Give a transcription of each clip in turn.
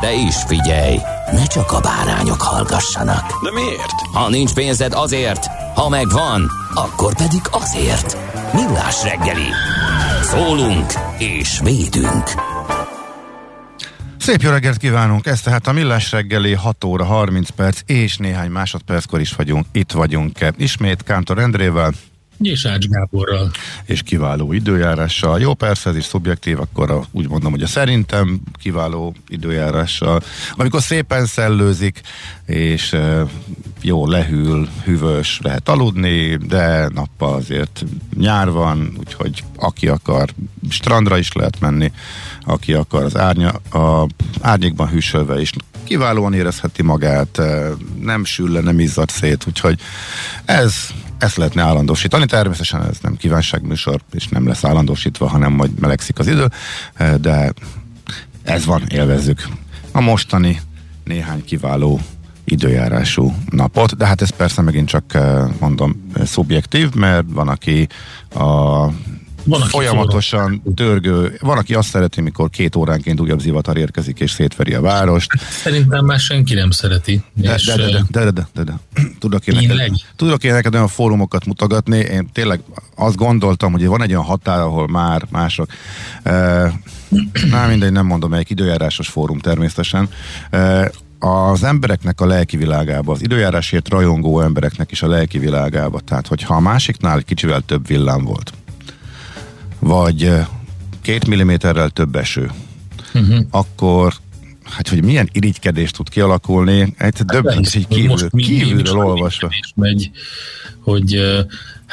De is figyelj, ne csak a bárányok hallgassanak. De miért? Ha nincs pénzed azért, ha megvan, akkor pedig azért. Millás reggeli. Szólunk és védünk. Szép jó reggelt kívánunk! Ez tehát a Millás reggeli 6 óra 30 perc és néhány másodperckor is vagyunk. Itt vagyunk ismét Kántor Endrével, és Ács Gáborral. És kiváló időjárással. Jó, persze ez is szubjektív, akkor a, úgy mondom, hogy a szerintem kiváló időjárással. Amikor szépen szellőzik, és e, jó lehűl, hűvös, lehet aludni, de nappal azért nyár van, úgyhogy aki akar, strandra is lehet menni, aki akar az árnya, a árnyékban hűsölve is kiválóan érezheti magát, nem sül le, nem izzad szét, úgyhogy ez ezt lehetne állandósítani. Természetesen ez nem kívánságműsor, és nem lesz állandósítva, hanem majd melegszik az idő, de ez van, élvezzük. A mostani néhány kiváló időjárású napot, de hát ez persze megint csak mondom szubjektív, mert van, aki a van, folyamatosan forró. törgő. Van, aki azt szereti, mikor két óránként újabb zivatar érkezik és szétveri a várost. Szerintem már senki nem szereti. De, de, de, de, de, de, de, de. Tudok, én neked, tudok én neked olyan fórumokat mutogatni. Én tényleg azt gondoltam, hogy van egy olyan határ, ahol már mások. Uh, Na mindegy, nem mondom, melyik időjárásos fórum természetesen. Uh, az embereknek a lelki világába, az időjárásért rajongó embereknek is a lelki világába. Tehát, hogyha a másiknál egy kicsivel több villám volt, vagy két milliméterrel több eső, uh-huh. akkor hát hogy milyen irigykedés tud kialakulni, egy döbbent, hogy kívül, kívülről olvasva. Megy, hogy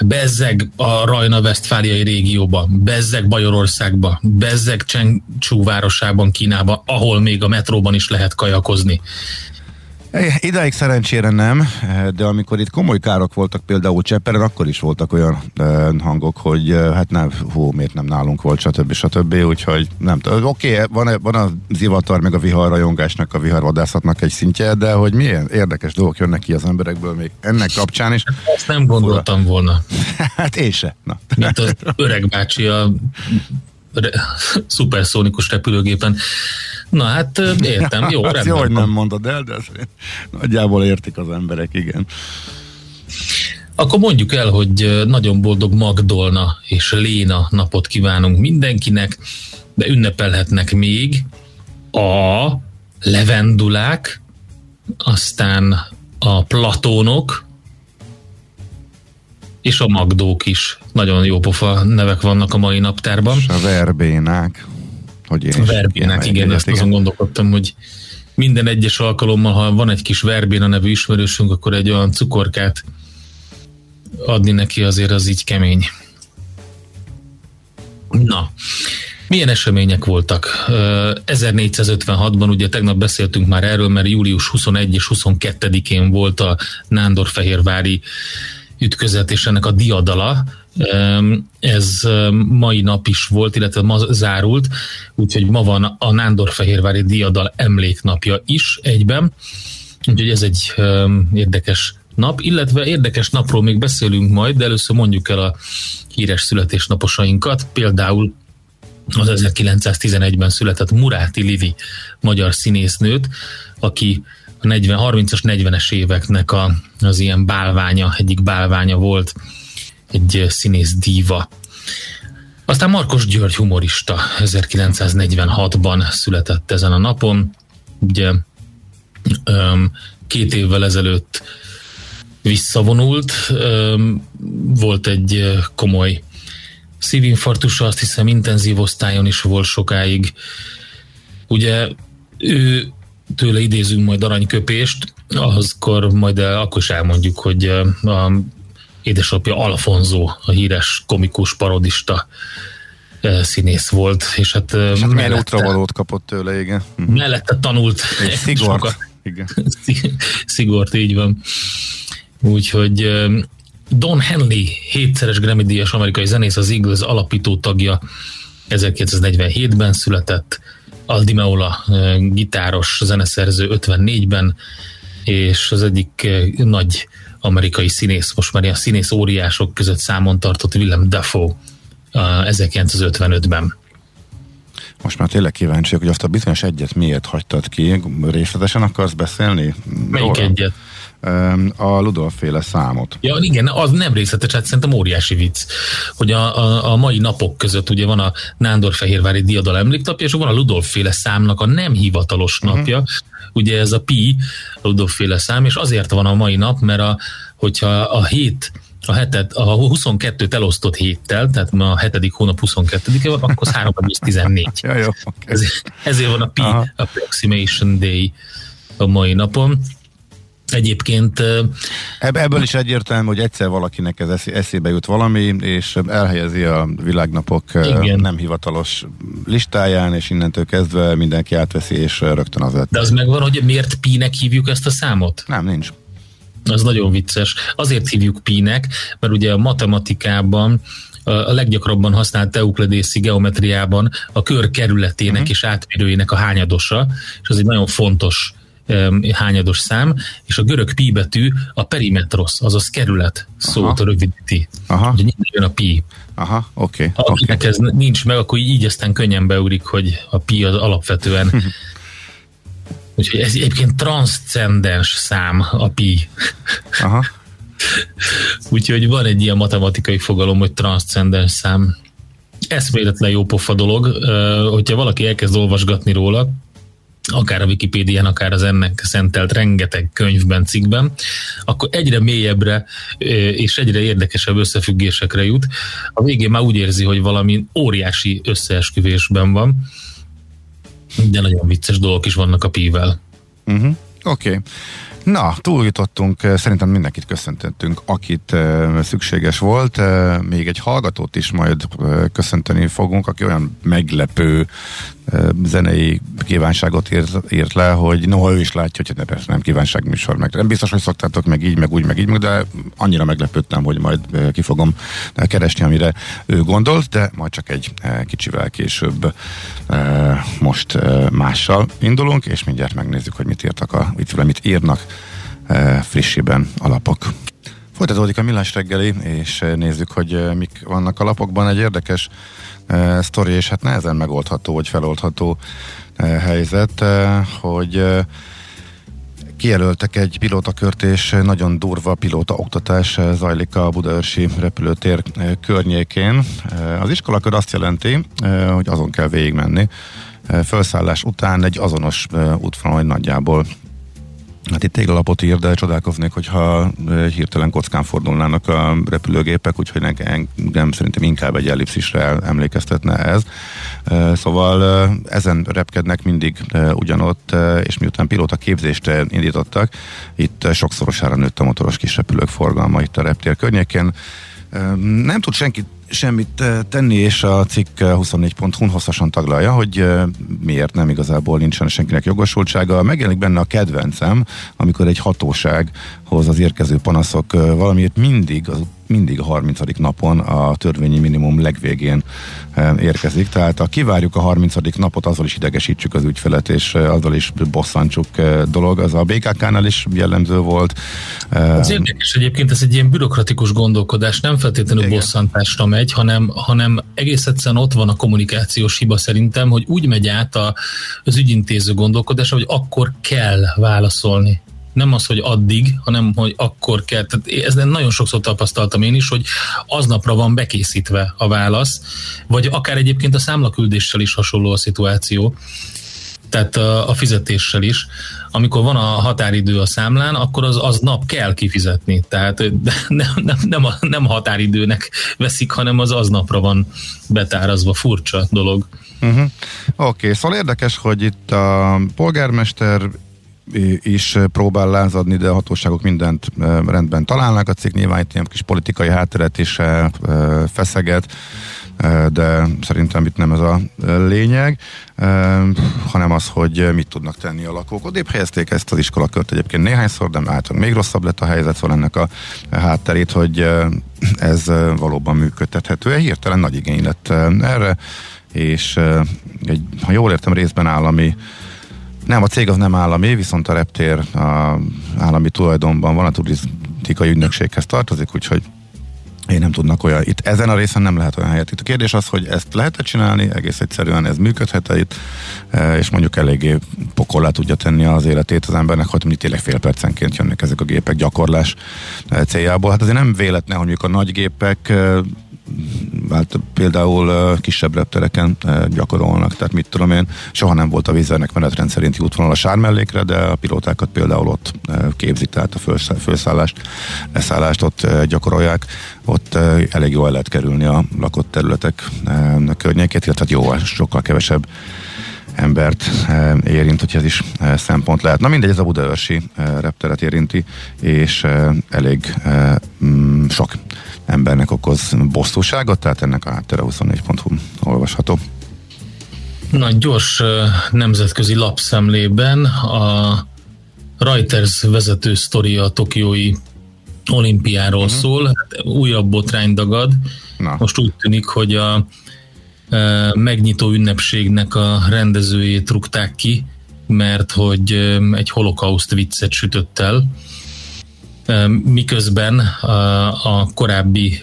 bezzeg a Rajna-Vesztfáliai régióba, bezzeg Bajorországba, bezzeg Csengcsú városában, Kínába, ahol még a metróban is lehet kajakozni. Idáig szerencsére nem, de amikor itt komoly károk voltak például Csepperen, akkor is voltak olyan hangok, hogy hát nem, hú, miért nem nálunk volt, stb. stb. Úgyhogy nem tudom. Oké, okay, van, van a zivatar, meg a viharrajongásnak, a viharvadászatnak egy szintje, de hogy milyen érdekes dolgok jönnek ki az emberekből még ennek kapcsán is. Ezt nem gondoltam volna. hát én se. Na. Mint az öreg bácsi a szuperszónikus repülőgépen. Na hát értem, jó, hát jó, hogy nem mondod el, de nagyjából értik az emberek, igen. Akkor mondjuk el, hogy nagyon boldog Magdolna és Léna napot kívánunk mindenkinek, de ünnepelhetnek még a levendulák, aztán a platónok, és a magdók is. Nagyon jó pofa nevek vannak a mai naptárban. És a verbénák. Hogy én a verbénák, igen, igen, ezt azon gondolkodtam, hogy minden egyes alkalommal, ha van egy kis verbéna nevű ismerősünk, akkor egy olyan cukorkát adni neki azért az így kemény. Na, milyen események voltak? 1456-ban, ugye tegnap beszéltünk már erről, mert július 21 és 22-én volt a Nándorfehérvári ütközet és ennek a diadala, ez mai nap is volt, illetve ma zárult, úgyhogy ma van a Nándorfehérvári diadal emléknapja is egyben, úgyhogy ez egy érdekes nap, illetve érdekes napról még beszélünk majd, de először mondjuk el a híres születésnaposainkat, például az 1911-ben született Muráti Livi magyar színésznőt, aki a 40, 30-as, 40-es éveknek a, az ilyen bálványa, egyik bálványa volt, egy színész díva. Aztán Markos György humorista 1946-ban született ezen a napon. Ugye két évvel ezelőtt visszavonult, volt egy komoly szívinfarktusa, azt hiszem intenzív osztályon is volt sokáig. Ugye ő tőle idézünk majd aranyköpést, ahhozkor majd akkor is elmondjuk, hogy a édesapja Alfonso, a híres komikus parodista színész volt, és hát, és hát milyen útravalót kapott tőle, igen. Mhm. Mellette tanult szigort. Igen. Szigort, így van. Úgyhogy Don Henley, hétszeres Grammy-díjas amerikai zenész, az Eagles alapító tagja, 1947-ben született, Aldi Meola gitáros, zeneszerző 54-ben, és az egyik nagy amerikai színész, most már a színész óriások között számon tartott Willem Dafoe 1955-ben. Most már tényleg kíváncsi hogy azt a bizonyos egyet miért hagytad ki. Részletesen akarsz beszélni? Melyik Róla? egyet? a Ludolf féle számot. Ja, igen, az nem részletes, hát szerintem óriási vicc, hogy a, a, a mai napok között ugye van a Nándor-Fehérvári Diadal emléktapja, és van a Ludolf féle számnak a nem hivatalos uh-huh. Ugye ez a pi, a Ludolf féle szám, és azért van a mai nap, mert a, hogyha a hét a, hetet, a 22-t elosztott héttel, tehát ma a hetedik hónap 22-e van, akkor 3,14. ja, jó, okay. ezért, ezért van a Pi Aha. Approximation Day a mai napon. Egyébként... Ebből is egyértelmű, hogy egyszer valakinek ez eszébe jut valami, és elhelyezi a világnapok Igen. nem hivatalos listáján, és innentől kezdve mindenki átveszi, és rögtön az De az megvan, hogy miért Pi-nek hívjuk ezt a számot? Nem, nincs. Az nagyon vicces. Azért hívjuk Pi-nek, mert ugye a matematikában a leggyakrabban használt eukledészi geometriában a kör kerületének uh-huh. és átmérőjének a hányadosa, és az egy nagyon fontos hányados szám, és a görög pi betű a perimetros, azaz kerület szót Aha. rövidíti. Aha. Ugye jön a pi. Aha, oké. Okay. Ha okay. ez nincs meg, akkor így aztán könnyen beugrik, hogy a pi az alapvetően Úgyhogy ez egyébként transzcendens szám a pi. Aha. Úgyhogy van egy ilyen matematikai fogalom, hogy transzcendens szám. Eszméletlen jó pofa dolog, hogyha valaki elkezd olvasgatni róla, akár a Wikipédián, akár az ennek szentelt rengeteg könyvben, cikkben, akkor egyre mélyebbre és egyre érdekesebb összefüggésekre jut. A végén már úgy érzi, hogy valami óriási összeesküvésben van, de nagyon vicces dolgok is vannak a pível. Uh-huh. Oké. Okay. Na, túljutottunk, szerintem mindenkit köszöntöttünk, akit szükséges volt. Még egy hallgatót is majd köszönteni fogunk, aki olyan meglepő zenei kívánságot írt, írt le, hogy noha ő is látja, hogy persze nem kívánságműsor, meg nem biztos, hogy szoktátok meg így, meg úgy, meg így, de annyira meglepődtem, hogy majd ki fogom keresni, amire ő gondolt, de majd csak egy kicsivel később most mással indulunk, és mindjárt megnézzük, hogy mit írtak, a, mit, mit írnak frissiben alapok. Folytatódik a millás reggeli, és nézzük, hogy mik vannak a lapokban. Egy érdekes uh, sztori, és hát nehezen megoldható, vagy feloldható uh, helyzet, uh, hogy uh, kijelöltek egy pilótakört, és nagyon durva pilóta oktatás zajlik a Budaörsi repülőtér környékén. Az iskolakör azt jelenti, hogy azon kell végigmenni. Felszállás után egy azonos útvonal, nagyjából Hát itt téglalapot ír, de csodálkoznék, hogyha hirtelen kockán fordulnának a repülőgépek, úgyhogy engem szerintem inkább egy ellipszisre emlékeztetne ez. Szóval ezen repkednek mindig ugyanott, és miután pilóta képzést indítottak, itt sokszorosára nőtt a motoros kis repülők forgalma itt a reptér környékén. Nem tud senki semmit tenni, és a cikk 24.hu-n hosszasan taglalja, hogy miért nem igazából nincsen senkinek jogosultsága. Megjelenik benne a kedvencem, amikor egy hatósághoz az érkező panaszok valamiért mindig az mindig a 30. napon a törvényi minimum legvégén érkezik. Tehát a kivárjuk a 30. napot, azzal is idegesítsük az ügyfelet, és azzal is bosszantsuk dolog. Az a BKK-nál is jellemző volt. Az érdekes egyébként, ez egy ilyen bürokratikus gondolkodás, nem feltétlenül Igen. bosszantásra megy, hanem, hanem egész egyszerűen ott van a kommunikációs hiba szerintem, hogy úgy megy át a, az ügyintéző gondolkodása, hogy akkor kell válaszolni nem az, hogy addig, hanem hogy akkor kell. Tehát ez nagyon sokszor tapasztaltam én is, hogy aznapra van bekészítve a válasz, vagy akár egyébként a számlaküldéssel is hasonló a szituáció tehát a, a fizetéssel is. Amikor van a határidő a számlán, akkor az, az nap kell kifizetni. Tehát nem, nem, nem, a, nem határidőnek veszik, hanem az aznapra van betárazva. Furcsa dolog. Uh-huh. Oké, okay, szóval érdekes, hogy itt a polgármester is próbál lázadni, de a hatóságok mindent rendben találnak. A cikk nyilván itt ilyen kis politikai hátteret is feszeget de szerintem itt nem ez a lényeg, hanem az, hogy mit tudnak tenni a lakók. Odébb helyezték ezt az iskolakört egyébként néhányszor, de általában még rosszabb lett a helyzet, szóval ennek a hátterét, hogy ez valóban működtethető. Hirtelen nagy igény lett erre, és egy, ha jól értem, részben állami nem, a cég az nem állami, viszont a reptér a állami tulajdonban van, a turisztikai ügynökséghez tartozik, úgyhogy én nem tudnak olyan, itt ezen a részen nem lehet olyan helyet. Itt a kérdés az, hogy ezt lehet csinálni, egész egyszerűen ez működhet itt, e, és mondjuk eléggé pokollá tudja tenni az életét az embernek, hogy mondjuk tényleg fél percenként jönnek ezek a gépek gyakorlás e, céljából. Hát azért nem véletlen, hogy mondjuk a nagy gépek e, hát például kisebb reptereken gyakorolnak, tehát mit tudom én, soha nem volt a vízernek menetrend szerinti útvonal a sármellékre, de a pilótákat például ott képzik, tehát a felszállást, leszállást ott gyakorolják, ott elég jól lehet kerülni a lakott területek környékét, illetve hát jó, sokkal kevesebb embert érint, hogy ez is szempont lehet. Na mindegy, ez a Budaörsi repteret érinti, és elég sok embernek okoz bosszúságot, tehát ennek a háttere 24.hu olvasható. Na, gyors nemzetközi lapszemlében a Reuters vezető sztoria a tokiói olimpiáról uh-huh. szól, hát újabb botrány dagad. Na. Most úgy tűnik, hogy a e, megnyitó ünnepségnek a rendezőjét rúgták ki, mert hogy egy holokauszt viccet sütött el miközben a, a korábbi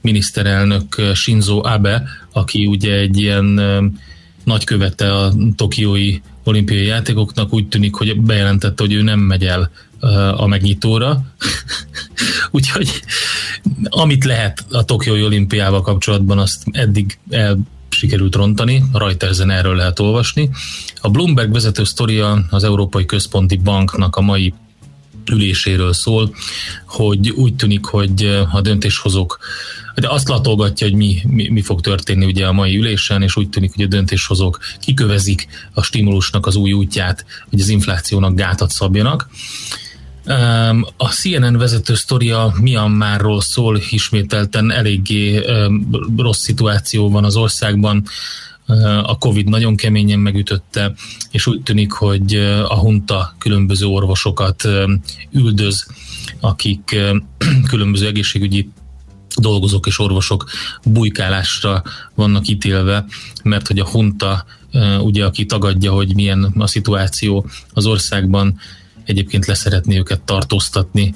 miniszterelnök Shinzo Abe, aki ugye egy ilyen nagykövete a tokiói olimpiai játékoknak, úgy tűnik, hogy bejelentette, hogy ő nem megy el a megnyitóra. Úgyhogy amit lehet a Tokiói olimpiával kapcsolatban, azt eddig el sikerült rontani, Reutersen erről lehet olvasni. A Bloomberg vezető sztoria az Európai Központi Banknak a mai üléséről szól, hogy úgy tűnik, hogy a döntéshozók de azt latolgatja, hogy mi, mi, mi fog történni ugye a mai ülésen, és úgy tűnik, hogy a döntéshozók kikövezik a stimulusnak az új útját, hogy az inflációnak gátat szabjanak. A CNN vezető sztoria Myanmarról szól, ismételten eléggé rossz szituáció van az országban a Covid nagyon keményen megütötte, és úgy tűnik, hogy a hunta különböző orvosokat üldöz, akik különböző egészségügyi dolgozók és orvosok bujkálásra vannak ítélve, mert hogy a hunta, ugye, aki tagadja, hogy milyen a szituáció az országban, egyébként leszeretné őket tartóztatni,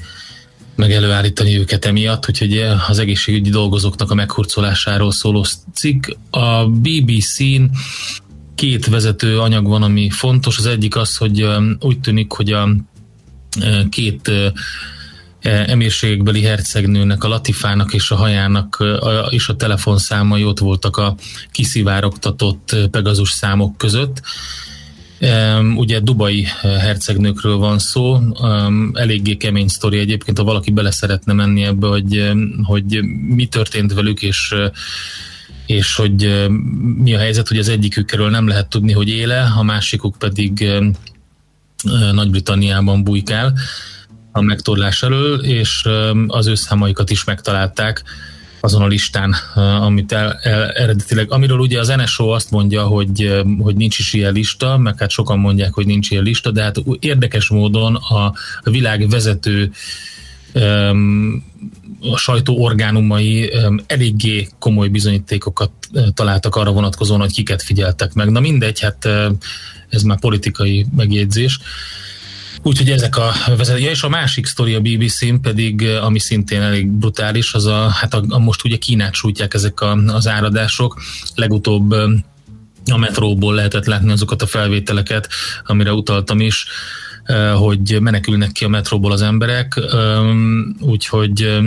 meg előállítani őket emiatt, úgyhogy az egészségügyi dolgozóknak a meghurcolásáról szóló cikk. A BBC-n két vezető anyag van, ami fontos. Az egyik az, hogy úgy tűnik, hogy a két emírségekbeli hercegnőnek, a Latifának és a hajának és a telefonszámai ott voltak a kiszivárogtatott Pegazus számok között Ugye Dubai eh, hercegnőkről van szó, eléggé kemény sztori egyébként, ha valaki bele szeretne menni ebbe, hogy, hogy mi történt velük, és eh, és hogy eh, mi a helyzet, hogy az egyikükről nem lehet tudni, hogy éle, a másikuk pedig Nagy-Britanniában bujkál a megtorlás elől, és az ő számaikat is megtalálták azon a listán, amit el, el, eredetileg, amiről ugye az NSO azt mondja, hogy, hogy nincs is ilyen lista, meg hát sokan mondják, hogy nincs ilyen lista, de hát érdekes módon a, világ vezető a sajtó orgánumai eléggé komoly bizonyítékokat találtak arra vonatkozóan, hogy kiket figyeltek meg. Na mindegy, hát ez már politikai megjegyzés. Úgyhogy ezek a vezetője, és a másik sztori a BBC-n pedig, ami szintén elég brutális, az a, hát a, a most ugye Kínát sújtják ezek a, az áradások. Legutóbb a metróból lehetett látni azokat a felvételeket, amire utaltam is, hogy menekülnek ki a metróból az emberek, úgyhogy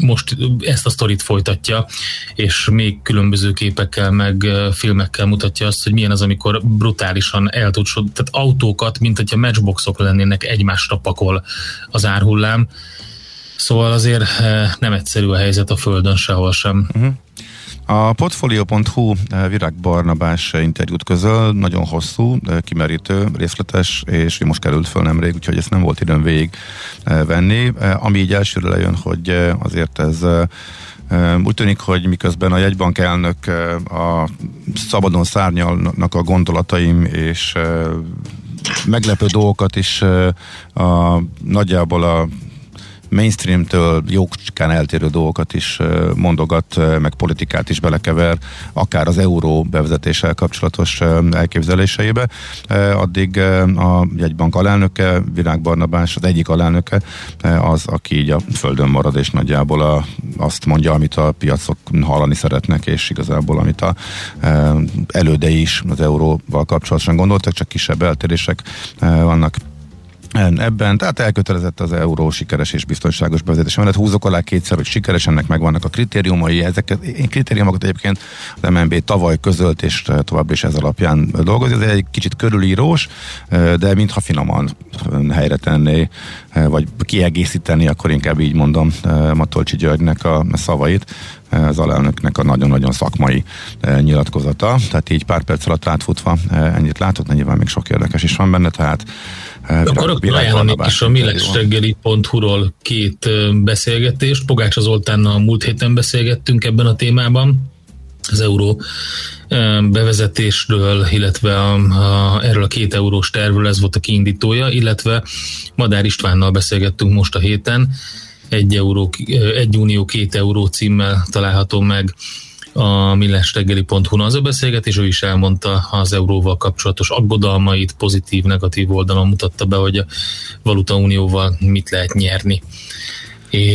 most ezt a sztorit folytatja, és még különböző képekkel, meg filmekkel mutatja azt, hogy milyen az, amikor brutálisan el tud, tehát autókat, mint hogyha matchboxok lennének, egymásra pakol az árhullám. Szóval azért nem egyszerű a helyzet a Földön sehol sem. Uh-huh. A Portfolio.hu eh, Virág Barnabás interjút közöl, nagyon hosszú, kimerítő, részletes, és most került föl nemrég, úgyhogy ezt nem volt időm végig eh, venni. Eh, ami így elsőre lejön, hogy azért ez úgy tűnik, hogy miközben a jegybank elnök a szabadon szárnyalnak a gondolataim és meglepő dolgokat is a, nagyjából a mainstreamtől jókán eltérő dolgokat is mondogat, meg politikát is belekever, akár az euró bevezetéssel kapcsolatos elképzeléseibe. Addig a jegybank alelnöke, Virág Barnabás, az egyik alelnöke, az, aki így a földön marad, és nagyjából a, azt mondja, amit a piacok hallani szeretnek, és igazából amit a elődei is az euróval kapcsolatosan gondoltak, csak kisebb eltérések vannak ebben, tehát elkötelezett az euró sikeres és biztonságos bevezetés mellett. Húzok alá kétszer, hogy sikeres, ennek megvannak a kritériumai. Ezeket, én kritériumokat egyébként az MNB tavaly közölt, és tovább is ez alapján dolgozik. Ez egy kicsit körülírós, de mintha finoman helyre tenné, vagy kiegészíteni, akkor inkább így mondom Matolcsi Györgynek a szavait az alelnöknek a nagyon-nagyon szakmai nyilatkozata. Tehát így pár perc alatt átfutva ennyit látott, nyilván még sok érdekes is van benne, tehát akkor ajánlani is a millesreggeli.hu-ról két beszélgetést. Pogácsa Zoltánnal múlt héten beszélgettünk ebben a témában az euró bevezetésről, illetve a, a, erről a két eurós tervről ez volt a kiindítója, illetve Madár Istvánnal beszélgettünk most a héten, egy, euró, egy unió, két euró címmel található meg a millásreggeli.hu-n az a beszélgetés, ő is elmondta az euróval kapcsolatos aggodalmait, pozitív, negatív oldalon mutatta be, hogy a valutaunióval mit lehet nyerni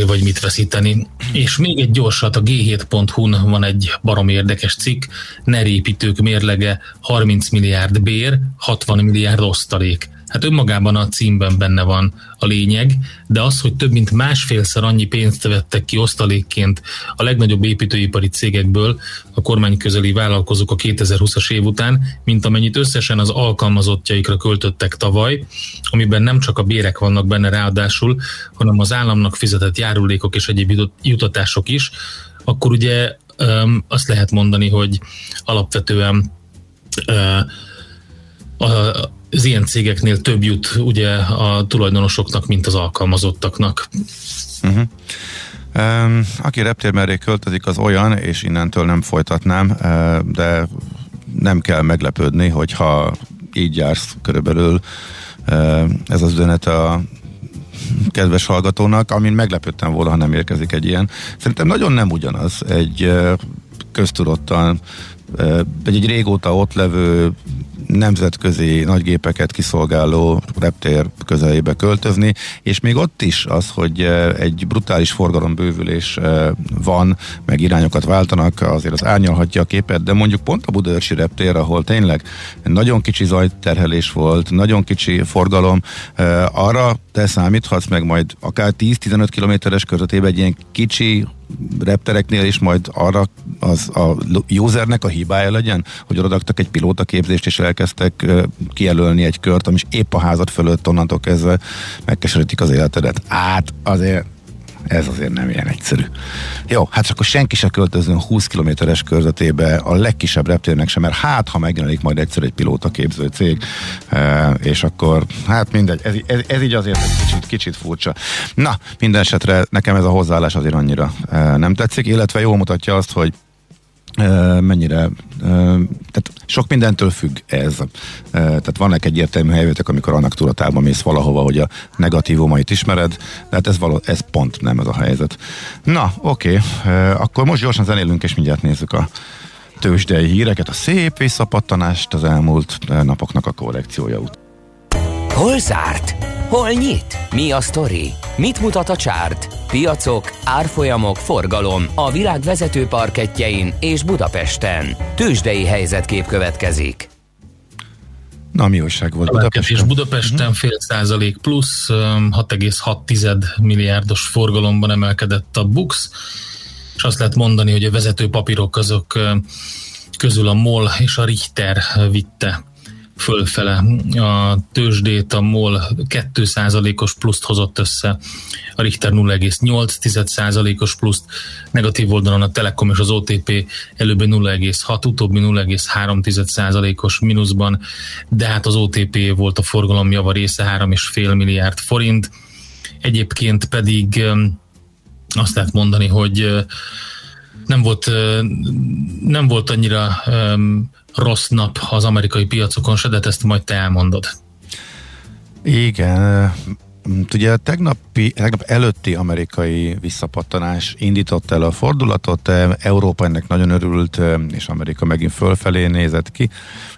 vagy mit veszíteni. És még egy gyorsat, a g7.hu-n van egy barom érdekes cikk, nerépítők mérlege 30 milliárd bér, 60 milliárd osztalék. Hát önmagában a címben benne van a lényeg, de az, hogy több mint másfélszer annyi pénzt vettek ki osztalékként a legnagyobb építőipari cégekből a kormány közeli vállalkozók a 2020-as év után, mint amennyit összesen az alkalmazottjaikra költöttek tavaly, amiben nem csak a bérek vannak benne ráadásul, hanem az államnak fizetett járulékok és egyéb jutatások is, akkor ugye azt lehet mondani, hogy alapvetően a, az ilyen cégeknél több jut ugye a tulajdonosoknak, mint az alkalmazottaknak. Uh-huh. Um, aki reptér mellé költözik, az olyan, és innentől nem folytatnám, uh, de nem kell meglepődni, hogyha így jársz körülbelül uh, ez az üzenet a kedves hallgatónak, amin meglepődtem volna, ha nem érkezik egy ilyen. Szerintem nagyon nem ugyanaz egy uh, köztudottan egy, egy régóta ott levő nemzetközi nagygépeket kiszolgáló reptér közelébe költözni, és még ott is az, hogy egy brutális forgalombővülés van, meg irányokat váltanak, azért az árnyalhatja a képet, de mondjuk pont a Budaörsi reptér, ahol tényleg nagyon kicsi zajterhelés volt, nagyon kicsi forgalom, arra te számíthatsz meg majd akár 10-15 kilométeres körzetében egy ilyen kicsi reptereknél is majd arra az a usernek a hibája legyen, hogy odaadtak egy pilótaképzést és elkezdtek kijelölni egy kört, ami épp a házat fölött onnantól kezdve megkeserítik az életedet. Át azért ez azért nem ilyen egyszerű. Jó, hát akkor senki se költözön 20 kilométeres körzetébe a legkisebb reptérnek sem, mert hát, ha megjelenik majd egyszer egy pilóta képző cég, e, és akkor, hát mindegy, ez, ez, ez így azért egy kicsit, kicsit furcsa. Na, minden esetre nekem ez a hozzáállás azért annyira e, nem tetszik, illetve jól mutatja azt, hogy mennyire, tehát sok mindentől függ ez. Tehát vannak egyértelmű helyzetek, amikor annak tudatában mész valahova, hogy a negatívumait ismered, de hát ez, való, ez pont nem ez a helyzet. Na, oké, okay. akkor most gyorsan zenélünk, és mindjárt nézzük a tőzsdei híreket, a szép visszapattanást az elmúlt napoknak a korrekciója után. Hol zárt? Hol nyit? Mi a sztori? Mit mutat a csárt? Piacok, árfolyamok, forgalom a világ vezető parketjein és Budapesten. Tősdei helyzetkép következik. Na, mi újság volt Budapesten? És Budapesten uh-huh. fél százalék plusz, 6,6 milliárdos forgalomban emelkedett a BUX, és azt lehet mondani, hogy a vezető papírok azok közül a MOL és a Richter vitte fölfele. A tőzsdét a MOL 2%-os pluszt hozott össze, a Richter 0,8%-os pluszt, negatív oldalon a Telekom és az OTP előbb 0,6, utóbbi 0,3%-os mínuszban, de hát az OTP volt a forgalom java része 3,5 milliárd forint, egyébként pedig azt lehet mondani, hogy nem volt, nem volt annyira rossz nap az amerikai piacokon se, de ezt majd te elmondod. Igen, Ugye tegnapi, tegnap előtti amerikai visszapattanás indított el a fordulatot, Európa ennek nagyon örült, és Amerika megint fölfelé nézett ki,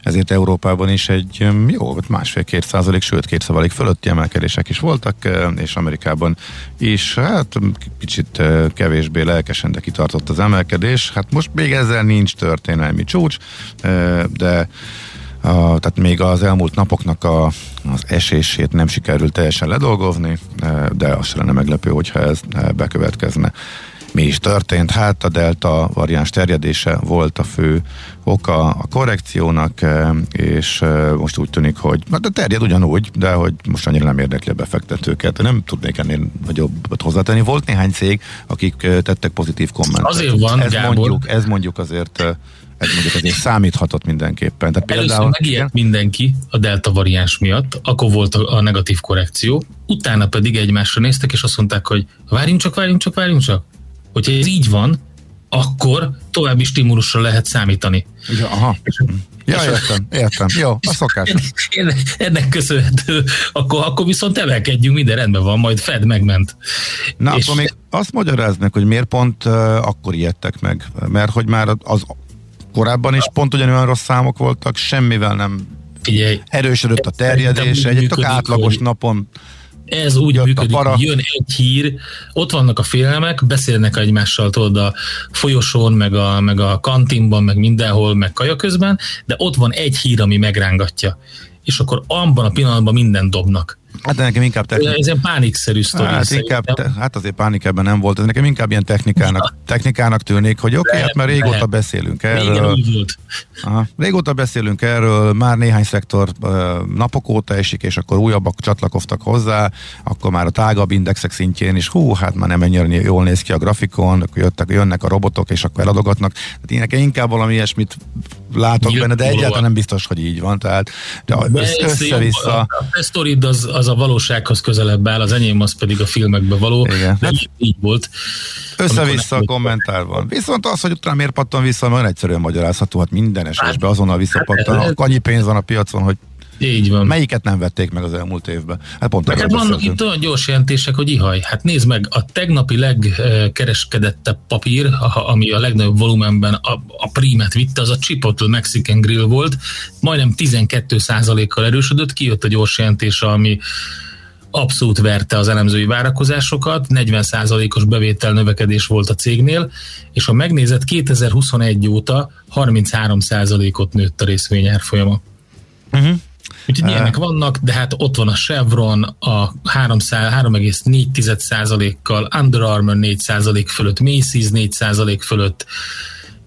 ezért Európában is egy jó, másfél-két százalék, sőt két százalék fölötti emelkedések is voltak, és Amerikában is, hát kicsit kevésbé lelkesen, de kitartott az emelkedés. Hát most még ezzel nincs történelmi csúcs, de a, tehát még az elmúlt napoknak a, az esését nem sikerült teljesen ledolgozni, e, de az lenne meglepő, hogyha ez e, bekövetkezne. Mi is történt? Hát a delta variáns terjedése volt a fő oka a korrekciónak, e, és most úgy tűnik, hogy hát de terjed ugyanúgy, de hogy most annyira nem érdekli a befektetőket. Nem tudnék ennél nagyobbat hozzátenni. Volt néhány cég, akik tettek pozitív kommentet. Azért van, ez Gábor. mondjuk, ez mondjuk azért ez mondjuk azért számíthatott mindenképpen. Először például, megijedt mindenki a delta variáns miatt, akkor volt a, a negatív korrekció, utána pedig egymásra néztek, és azt mondták, hogy várjunk csak, várjunk csak, várjunk csak. Hogyha ez így van, akkor további stimulusra lehet számítani. Ja, aha. Ja, értem, értem. Jó, a szokás. Ennek, ennek köszönhető, akkor, akkor viszont emelkedjünk, minden rendben van, majd Fed megment. Na, és akkor még azt magyaráznak, hogy miért pont uh, akkor ijedtek meg, mert hogy már az korábban is pont ugyanolyan rossz számok voltak, semmivel nem Figyelj, erősödött a terjedés, egy tök átlagos hogy... napon ez úgy működik, hogy jön egy hír, ott vannak a félelmek, beszélnek egymással tudod a folyosón, meg a, meg a kantinban, meg mindenhol, meg kaja közben, de ott van egy hír, ami megrángatja. És akkor abban a pillanatban minden dobnak. Hát nekem inkább technik... Ez ilyen pánikszerű sztori. Hát, inkább, te, hát azért pánik ebben nem volt, ez nekem inkább ilyen technikának, technikának tűnik, hogy oké, okay, hát már régóta lehet. beszélünk erről. volt. Aha, régóta beszélünk erről, már néhány szektor napok óta esik, és akkor újabbak csatlakoztak hozzá, akkor már a tágabb indexek szintjén is, hú, hát már nem ennyire jól néz ki a grafikon, akkor jöttek, jönnek a robotok, és akkor eladogatnak. Tehát én nekem inkább valami ilyesmit látok Nyilván benne, de egyáltalán nem biztos, hogy így van. Tehát de össze-vissza. A, a sztorid az, az a valósághoz közelebb áll, az enyém az pedig a filmekbe való. Igen. De így, így volt. Össze-vissza a kommentár van. Viszont az, hogy utána miért pattan vissza, nagyon egyszerűen magyarázható, hát minden esésben azonnal visszapattan. Hát, annyi pénz van a piacon, hogy így van. Melyiket nem vették meg az elmúlt évben? Hát pont hát vannak itt olyan gyors jelentések, hogy ihaj. Hát nézd meg, a tegnapi legkereskedettebb papír, ami a legnagyobb volumenben a, a prímet vitte, az a Chipotle Mexican Grill volt. Majdnem 12%-kal erősödött, kijött a gyors jelentés, ami abszolút verte az elemzői várakozásokat, 40%-os bevétel növekedés volt a cégnél, és ha megnézett 2021 óta 33%-ot nőtt a részvény árfolyama. Uh-huh. Úgyhogy ilyenek vannak, de hát ott van a Chevron a 3,4%-kal, Under Armour 4% fölött, Macy's 4% fölött,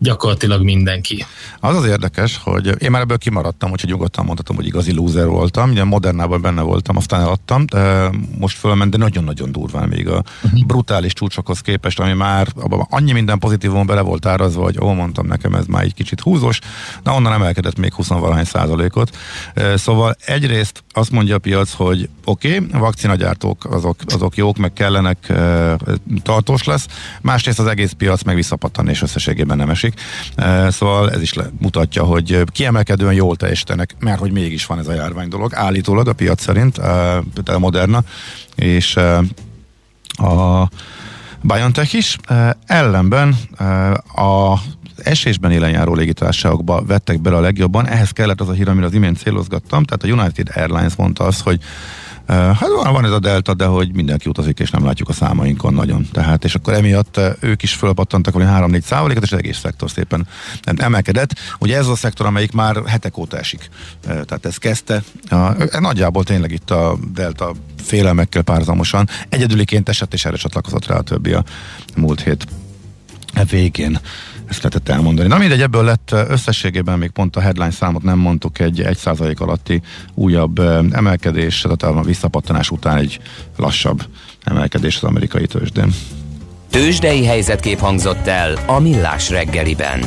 gyakorlatilag mindenki. Az az érdekes, hogy én már ebből kimaradtam, úgyhogy nyugodtan mondhatom, hogy igazi loser voltam. Ugye modernában benne voltam, aztán eladtam, de most fölment, de nagyon-nagyon durván még a uh-huh. brutális csúcsokhoz képest, ami már abban annyi minden pozitívum bele volt árazva, hogy ó, mondtam nekem, ez már egy kicsit húzós, na onnan emelkedett még 20 valahány százalékot. Szóval egyrészt azt mondja a piac, hogy oké, okay, vakcinagyártók azok, azok jók, meg kellenek, tartós lesz, másrészt az egész piac meg visszapattan és összességében nem esik. Szóval ez is mutatja, hogy kiemelkedően jól teljesítenek, mert hogy mégis van ez a járvány dolog, állítólag a piac szerint, például a Moderna, és a BioNTech is. Ellenben a esésben élen járó légitársaságokba vettek bele a legjobban, ehhez kellett az a hír, amire az imént célozgattam, tehát a United Airlines mondta azt, hogy Hát van, ez a delta, de hogy mindenki utazik, és nem látjuk a számainkon nagyon. Tehát, és akkor emiatt ők is fölpattantak valami 3-4 százalékot, és az egész szektor szépen emelkedett. Ugye ez a szektor, amelyik már hetek óta esik. Tehát ez kezdte. Nagyjából tényleg itt a delta félelmekkel párzamosan. Egyedüliként esett, és erre csatlakozott rá a többi a múlt hét végén ezt lehetett elmondani. Na mindegy, ebből lett összességében még pont a headline számot nem mondtuk, egy 1% alatti újabb emelkedés, tehát a visszapattanás után egy lassabb emelkedés az amerikai tőzsdén. Tőzsdei helyzetkép hangzott el a Millás reggeliben.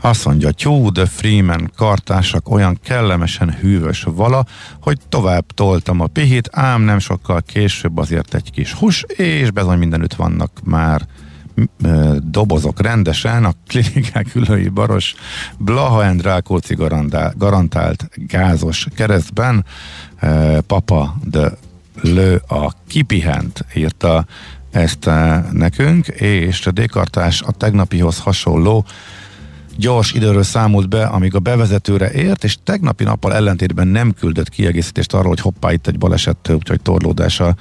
Azt mondja, Tyú, de Freeman kartársak olyan kellemesen hűvös vala, hogy tovább toltam a pihit, ám nem sokkal később azért egy kis hús, és bezony mindenütt vannak már dobozok rendesen, a klinikák ülői baros Blaha and Rákóczi garantált gázos keresztben. Papa de Lő a kipihent írta ezt nekünk, és a dékartás a tegnapihoz hasonló gyors időről számolt be, amíg a bevezetőre ért, és tegnapi nappal ellentétben nem küldött kiegészítést arról, hogy hoppá, itt egy baleset, úgyhogy torlódása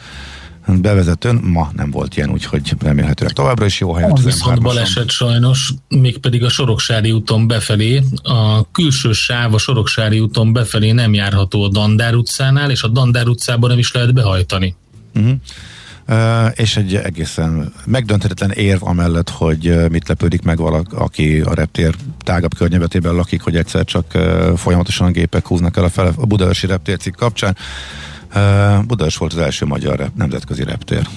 bevezetőn. Ma nem volt ilyen, úgyhogy remélhetőleg továbbra is jó helyen. Az viszont baleset sajnos, mégpedig a Soroksári úton befelé, a külső sáv a Soroksári úton befelé nem járható a Dandár utcánál, és a Dandár utcában nem is lehet behajtani. Uh-huh. Uh, és egy egészen megdönthetetlen érv amellett, hogy mit lepődik meg valaki, aki a reptér tágabb környezetében lakik, hogy egyszer csak uh, folyamatosan gépek húznak el a, fele, a Budaörsi reptércik kapcsán. Budapest volt az első magyar nemzetközi reptér.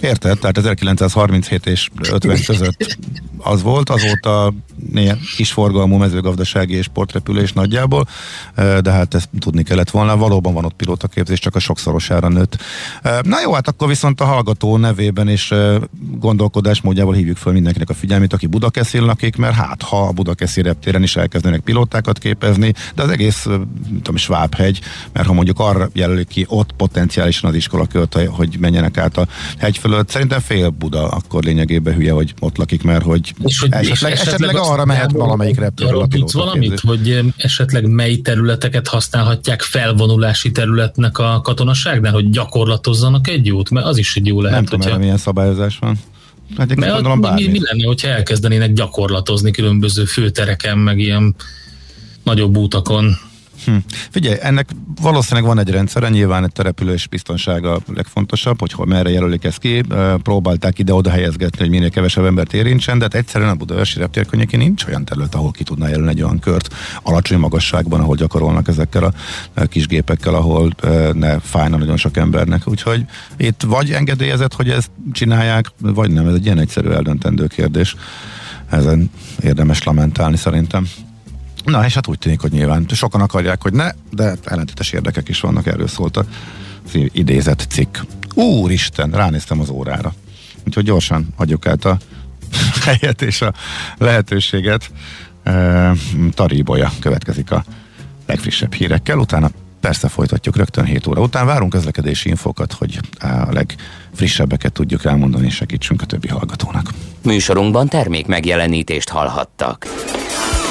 Érted? Tehát 1937 és 50 között az volt, azóta néha kis forgalmú mezőgazdasági és sportrepülés nagyjából, de hát ezt tudni kellett volna. Valóban van ott pilótaképzés, csak a sokszorosára nőtt. Na jó, hát akkor viszont a hallgató nevében és gondolkodás módjából hívjuk fel mindenkinek a figyelmét, aki Budakeszin lakik, mert hát ha a Budakeszi reptéren is elkezdenek pilótákat képezni, de az egész, tudom, Svábhegy, mert ha mondjuk arra jelölik ki ott potenciálisan az iskola költ, hogy menjenek át a hegy fölött, szerintem fél Buda akkor lényegében hülye, hogy ott lakik, mert hogy és hogy esetleg, és esetleg, esetleg arra mehet valamelyik reptérről a tudsz valamit, hogy esetleg mely területeket használhatják felvonulási területnek a katonaságnál, hogy gyakorlatozzanak egy jót, mert az is egy jó lehet. Nem tudom, hogyha... milyen szabályozás van. Hát mert gondolom, mi, mi lenne, hogyha elkezdenének gyakorlatozni különböző főtereken, meg ilyen nagyobb útakon? Hm. Figyelj, ennek valószínűleg van egy rendszere, nyilván egy település biztonsága a legfontosabb, hogy hol merre jelölik ezt ki. Próbálták ide-oda helyezgetni, hogy minél kevesebb embert érintsen, de hát egyszerűen a Budaörsi reptér nincs olyan terület, ahol ki tudná jelölni egy olyan kört alacsony magasságban, ahol gyakorolnak ezekkel a kis gépekkel, ahol ne fájna nagyon sok embernek. Úgyhogy itt vagy engedélyezett, hogy ezt csinálják, vagy nem. Ez egy ilyen egyszerű eldöntendő kérdés. Ezen érdemes lamentálni szerintem. Na, és hát úgy tűnik, hogy nyilván sokan akarják, hogy ne, de ellentétes érdekek is vannak, erről szólt a idézett cikk. Úristen, ránéztem az órára. Úgyhogy gyorsan adjuk át a helyet és a lehetőséget. Taríboja következik a legfrissebb hírekkel, utána persze folytatjuk rögtön 7 óra után. Várunk közlekedési infokat, hogy a legfrissebbeket tudjuk elmondani, és segítsünk a többi hallgatónak. Műsorunkban termék megjelenítést hallhattak.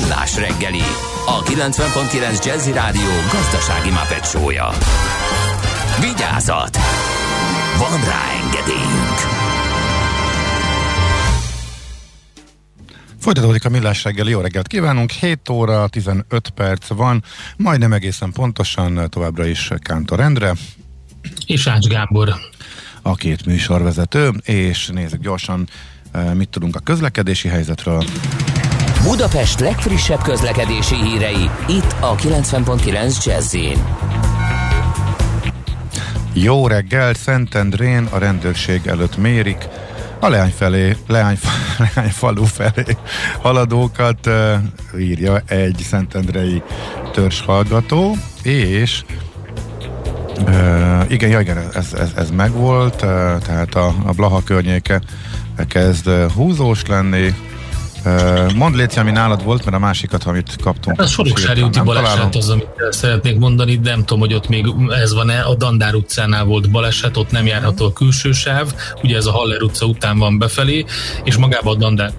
Millás reggeli, a 90.9 Jazzy Rádió gazdasági mapetsója. Vigyázat! Van rá engedélyünk! Folytatódik a millás reggel, jó reggelt kívánunk, 7 óra 15 perc van, majdnem egészen pontosan továbbra is Kántor Endre. És Ács Gábor. A két műsorvezető, és nézzük gyorsan, eh, mit tudunk a közlekedési helyzetről. Budapest legfrissebb közlekedési hírei, itt a 90.9 jazz jó reggel, Szentendrén a rendőrség előtt mérik. A leány felé, leány, leány falu felé haladókat uh, írja egy szentendrei törzshallgató, és Uh, igen, ja, igen, ez, ez, ez megvolt, uh, tehát a, a Blaha környéke kezd húzós lenni, Mondd Léci, ami nálad volt, mert a másikat, amit kaptunk. Hát a Soroksári úti baleset az, amit szeretnék mondani, de nem tudom, hogy ott még ez van-e. A Dandár utcánál volt baleset, ott nem járható a külső sáv, ugye ez a Haller utca után van befelé, és magában a Dandár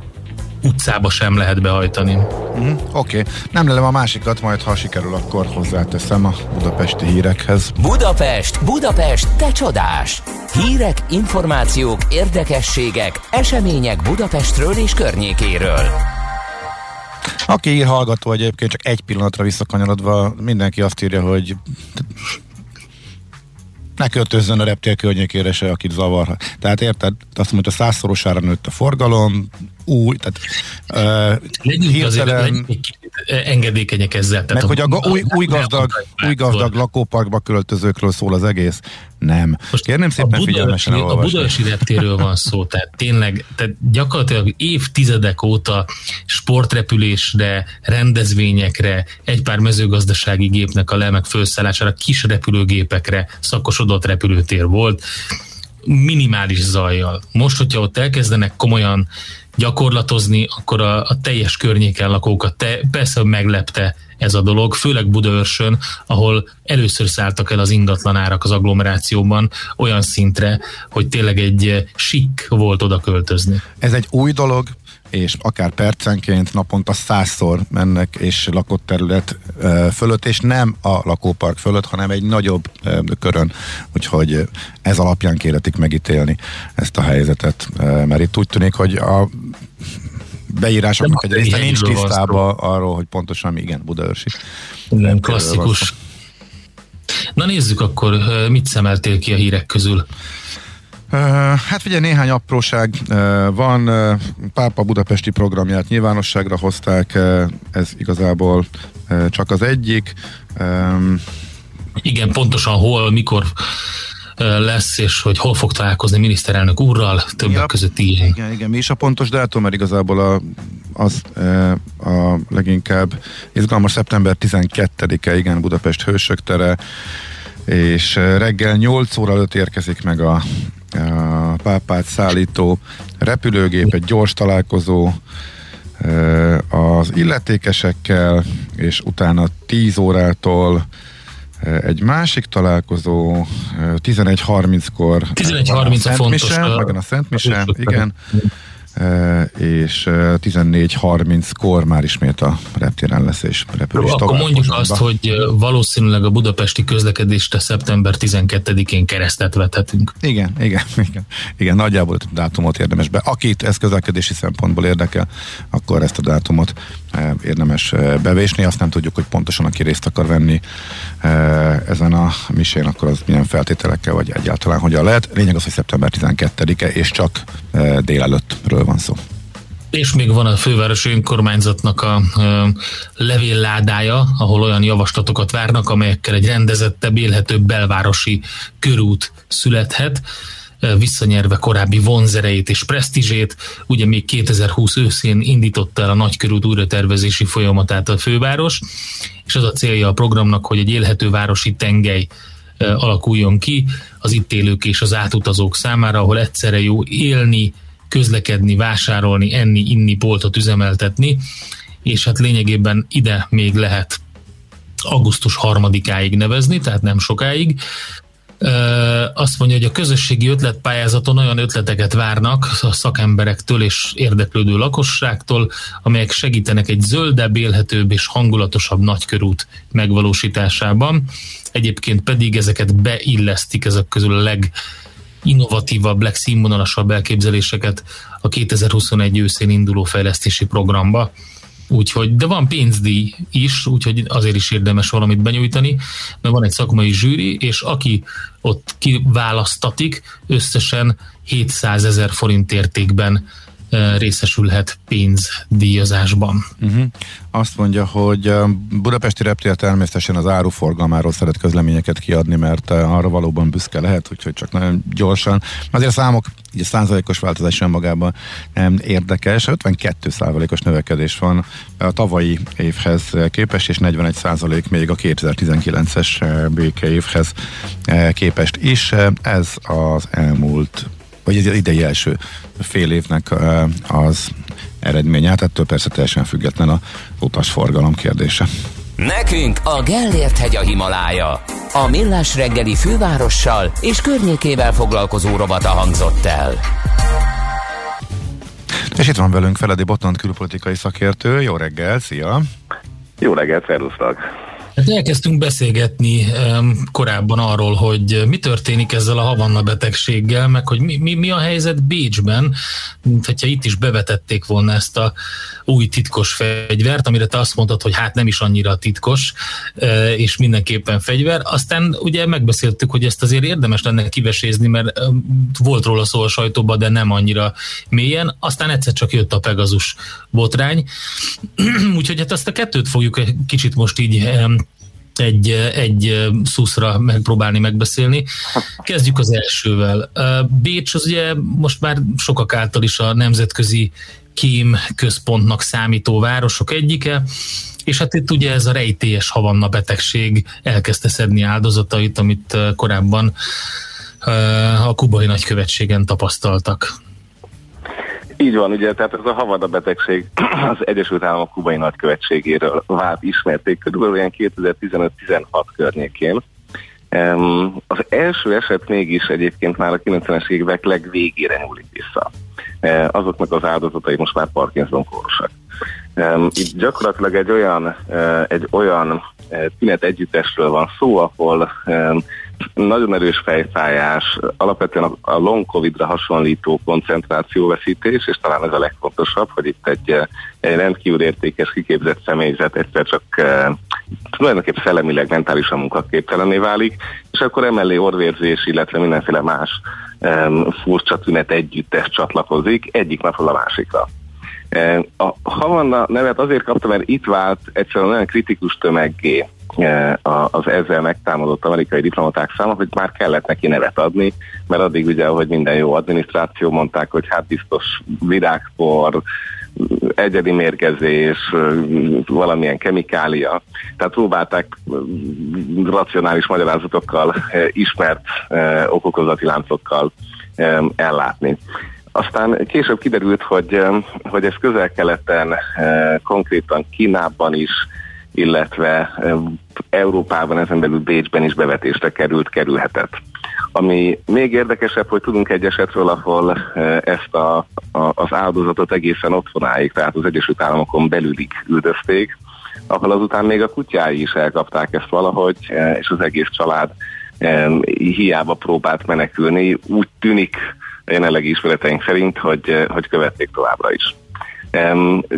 utcába sem lehet behajtani. Mm, Oké, okay. nem lelem a másikat, majd ha sikerül, akkor hozzáteszem a budapesti hírekhez. Budapest, Budapest, te csodás! Hírek, információk, érdekességek, események Budapestről és környékéről. Aki ír hallgató egyébként, csak egy pillanatra visszakanyarodva, mindenki azt írja, hogy ne költözzön a reptér környékére se, akit zavar. Tehát érted? Azt mondja, hogy a százszorosára nőtt a forgalom, új, tehát uh, Legyünk hirtelen, azért egy engedékenyek ezzel. Tehát meg, a, hogy a, új, új, gazdag, új gazdag lakóparkba költözőkről szól az egész? Nem. Most Kérném szépen figyelmesen A budapesti reptéről van szó, tehát tényleg tehát gyakorlatilag évtizedek óta sportrepülésre, rendezvényekre, egy pár mezőgazdasági gépnek a lemek felszállására, kis repülőgépekre szakosodott repülőtér volt minimális zajjal. Most, hogyha ott elkezdenek komolyan gyakorlatozni, akkor a, a teljes környéken lakókat te, persze meglepte ez a dolog, főleg Budaörsön, ahol először szálltak el az ingatlanárak az agglomerációban olyan szintre, hogy tényleg egy sik volt oda költözni. Ez egy új dolog, és akár percenként naponta százszor mennek és lakott terület fölött, és nem a lakópark fölött, hanem egy nagyobb körön, úgyhogy ez alapján kéretik megítélni ezt a helyzetet, mert itt úgy tűnik, hogy a beírásoknak egy része nincs tisztában arról, hogy pontosan igen, Budaörsi. Nem, klasszikus. Na nézzük akkor, mit szemeltél ki a hírek közül? Hát ugye néhány apróság van, Pápa budapesti programját nyilvánosságra hozták, ez igazából csak az egyik. Igen, pontosan hol, mikor lesz, és hogy hol fog találkozni miniszterelnök úrral, többek ja, között ilyen. Igen, igen, mi is a pontos dátum, mert igazából a, az a leginkább izgalmas szeptember 12-e, igen, Budapest Hősök tere, és reggel 8 óra előtt érkezik meg a a pápát szállító repülőgép, egy gyors találkozó az illetékesekkel, és utána 10 órától egy másik találkozó 11.30-kor 11.30 a, a fontos. Mise, a Szent Mise, igen és 14.30-kor már ismét a reptéren lesz és repülés Akkor tovább mondjuk azt, hogy valószínűleg a budapesti közlekedést szeptember 12-én keresztet vethetünk. Igen, igen, igen, igen nagyjából a dátumot érdemes be. Akit ez közlekedési szempontból érdekel, akkor ezt a dátumot érdemes bevésni. Azt nem tudjuk, hogy pontosan aki részt akar venni ezen a misén, akkor az milyen feltételekkel, vagy egyáltalán hogyan lehet. Lényeg az, hogy szeptember 12-e, és csak délelőttről van szó. És még van a fővárosi önkormányzatnak a ö, levélládája, ahol olyan javaslatokat várnak, amelyekkel egy rendezettebb, élhetőbb belvárosi körút születhet visszanyerve korábbi vonzereit és presztízsét. Ugye még 2020 őszén indította el a nagykörút újratervezési folyamatát a főváros, és az a célja a programnak, hogy egy élhető városi tengely alakuljon ki az itt élők és az átutazók számára, ahol egyszerre jó élni, közlekedni, vásárolni, enni, inni, boltot üzemeltetni, és hát lényegében ide még lehet augusztus harmadikáig nevezni, tehát nem sokáig. Azt mondja, hogy a közösségi ötletpályázaton olyan ötleteket várnak a szakemberektől és érdeklődő lakosságtól, amelyek segítenek egy zöldebb, élhetőbb és hangulatosabb nagykörút megvalósításában. Egyébként pedig ezeket beillesztik ezek közül a leg innovatívabb, legszínvonalasabb elképzeléseket a 2021 őszén induló fejlesztési programba. Úgyhogy, de van pénzdíj is, úgyhogy azért is érdemes valamit benyújtani, mert van egy szakmai zsűri, és aki ott kiválasztatik, összesen 700 ezer forint értékben részesülhet pénzdíjazásban. Uh-huh. Azt mondja, hogy Budapesti Reptér természetesen az áruforgalmáról szeret közleményeket kiadni, mert arra valóban büszke lehet, úgyhogy csak nagyon gyorsan. Azért a számok, így a százalékos változás önmagában nem érdekes. 52 százalékos növekedés van a tavalyi évhez képest, és 41 százalék még a 2019-es béke évhez képest is. Ez az elmúlt vagy az idei első fél évnek az eredménye, hát ettől persze teljesen független a utasforgalom kérdése. Nekünk a Gellért hegy a Himalája. A Millás reggeli fővárossal és környékével foglalkozó robata hangzott el. És itt van velünk Feledi Botont külpolitikai szakértő. Jó reggel, szia! Jó reggelt, szervusztok! Hát elkezdtünk beszélgetni korábban arról, hogy mi történik ezzel a havanna betegséggel, meg hogy mi, mi, mi a helyzet Bécsben, mint hogyha itt is bevetették volna ezt a új titkos fegyvert, amire te azt mondtad, hogy hát nem is annyira titkos, és mindenképpen fegyver. Aztán ugye megbeszéltük, hogy ezt azért érdemes lenne kivesézni, mert volt róla szó a sajtóban, de nem annyira mélyen. Aztán egyszer csak jött a Pegazus botrány. Úgyhogy hát azt a kettőt fogjuk kicsit most így egy, egy szuszra megpróbálni megbeszélni. Kezdjük az elsővel. Bécs az ugye most már sokak által is a nemzetközi kém központnak számító városok egyike, és hát itt ugye ez a rejtélyes havanna betegség elkezdte szedni áldozatait, amit korábban a kubai nagykövetségen tapasztaltak. Így van, ugye, tehát ez a havada betegség az Egyesült Államok kubai nagykövetségéről vált ismerték körülbelül olyan 2015-16 környékén. Um, az első eset mégis egyébként már a 90-es évek legvégére nyúlik vissza. Uh, azoknak az áldozatai most már Parkinson kórosak. Itt gyakorlatilag egy olyan, uh, egy olyan uh, tünet együttesről van szó, ahol nagyon erős fejfájás, alapvetően a, long covid-ra hasonlító koncentrációveszítés, és talán ez a legfontosabb, hogy itt egy, egy rendkívül értékes, kiképzett személyzet egyszer csak tulajdonképpen szellemileg, mentálisan munkaképtelené válik, és akkor emellé orvérzés, illetve mindenféle más e, furcsa tünet együttes csatlakozik egyik napról a másikra. A Havanna nevet azért kapta, mert itt vált egyszerűen olyan kritikus tömeggé, E, az ezzel megtámadott amerikai diplomaták száma, hogy már kellett neki nevet adni, mert addig ugye, hogy minden jó adminisztráció mondták, hogy hát biztos virágpor, egyedi mérgezés, valamilyen kemikália. Tehát próbálták racionális magyarázatokkal, ismert okokozati láncokkal ellátni. Aztán később kiderült, hogy, hogy ez közel-keleten, konkrétan Kínában is illetve Európában, ezen belül Bécsben is bevetésre került, kerülhetett. Ami még érdekesebb, hogy tudunk egy esetről, ahol ezt a, a, az áldozatot egészen otthonáig, tehát az Egyesült Államokon belülig üldözték, ahol azután még a kutyái is elkapták ezt valahogy, és az egész család hiába próbált menekülni. Úgy tűnik jelenlegi ismereteink szerint, hogy, hogy követték továbbra is.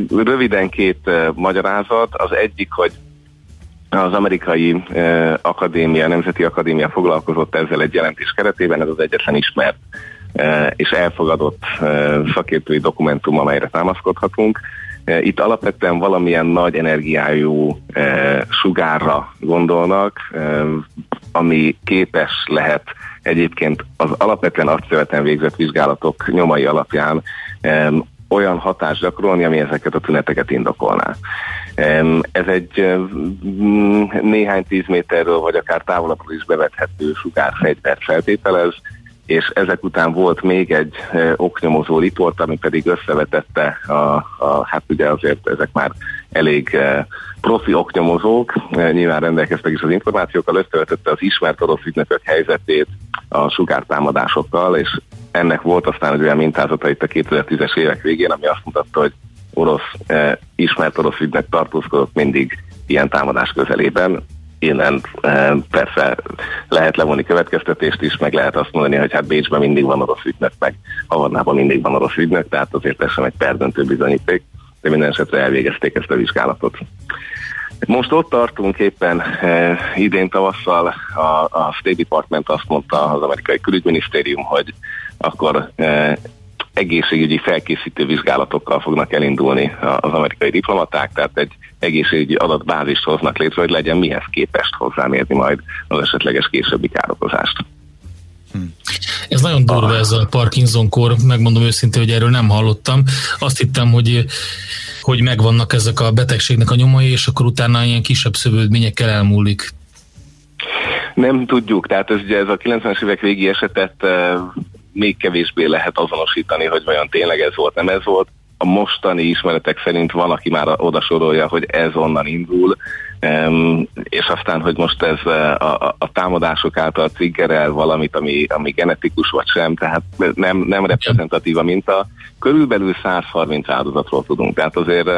Röviden két eh, magyarázat. Az egyik, hogy az amerikai eh, akadémia, Nemzeti Akadémia foglalkozott ezzel egy jelentés keretében, ez az egyetlen ismert eh, és elfogadott szakértői dokumentum, amelyre támaszkodhatunk. Itt alapvetően valamilyen nagy energiájú sugárra gondolnak, ami képes lehet egyébként az alapvetően azt végzett vizsgálatok nyomai alapján olyan hatást gyakorolni, ami ezeket a tüneteket indokolná. Ez egy néhány tíz méterről, vagy akár távolabbról is bevethető sugárfegyvert feltételez, és ezek után volt még egy oknyomozó riport, ami pedig összevetette a, a hát ugye azért ezek már elég profi oknyomozók, nyilván rendelkeztek is az információkkal, összevetette az ismert orosz ügynökök helyzetét a sugártámadásokkal, és ennek volt aztán egy olyan mintázata itt a 2010-es évek végén, ami azt mutatta, hogy orosz, eh, ismert orosz ügynek tartózkodott mindig ilyen támadás közelében. Innen eh, persze lehet levonni következtetést is, meg lehet azt mondani, hogy hát Bécsben mindig van orosz ügynök, meg Havannában mindig van orosz ügynök, tehát azért ez sem egy perdöntő bizonyíték, de minden esetre elvégezték ezt a vizsgálatot. Most ott tartunk éppen eh, idén tavasszal a, a State Department azt mondta az amerikai külügyminisztérium, hogy akkor e, egészségügyi felkészítő vizsgálatokkal fognak elindulni az amerikai diplomaták, tehát egy egészségügyi adatbázist hoznak létre, hogy legyen mihez képest hozzámérni majd az esetleges későbbi károkozást. Ez nagyon durva ez a Parkinson-kor, megmondom őszintén, hogy erről nem hallottam. Azt hittem, hogy hogy megvannak ezek a betegségnek a nyomai, és akkor utána ilyen kisebb szövődményekkel elmúlik. Nem tudjuk, tehát ez ugye ez a 90-es évek végi esetet még kevésbé lehet azonosítani, hogy vajon tényleg ez volt, nem ez volt. A mostani ismeretek szerint van, aki már oda sorolja, hogy ez onnan indul, és aztán, hogy most ez a, a, a támadások által triggerel valamit, ami, ami genetikus vagy sem, tehát nem, nem reprezentatív a minta. Körülbelül 130 áldozatról tudunk, tehát azért,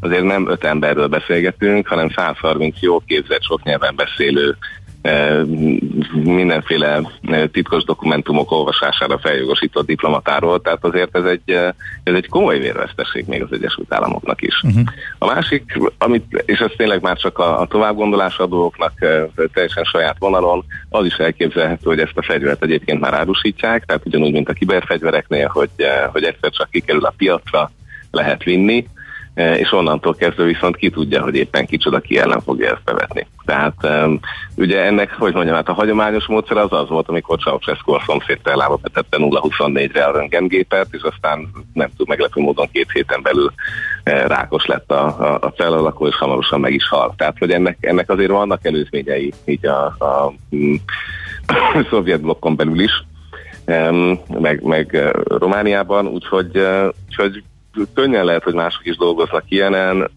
azért nem öt emberről beszélgetünk, hanem 130 jó képzett, sok nyelven beszélő mindenféle titkos dokumentumok olvasására feljogosított diplomatáról, tehát azért ez egy, ez egy komoly vérveszteség még az Egyesült Államoknak is. Uh-huh. A másik, amit, és ez tényleg már csak a, a továbbgondolás adóknak teljesen saját vonalon, az is elképzelhető, hogy ezt a fegyvert egyébként már árusítják, tehát ugyanúgy, mint a kiberfegyvereknél, hogy, hogy egyszer csak kikerül a piacra, lehet vinni, E, és onnantól kezdve viszont ki tudja, hogy éppen kicsoda ki ellen fogja ezt bevetni. Tehát ugye ennek, hogy mondjam, hát a hagyományos módszer az az volt, amikor Ceausescu a szomszédtel lába betette 0-24-re a röntgengépet, és aztán nem tud meglepő módon két héten belül e, rákos lett a, a, a celalakó, és hamarosan meg is hal. Tehát, hogy ennek, ennek azért vannak előzményei így a, a, a szovjet blokkon belül is, meg, meg Romániában, úgyhogy, úgyhogy könnyen lehet, hogy mások is dolgoznak ilyenen,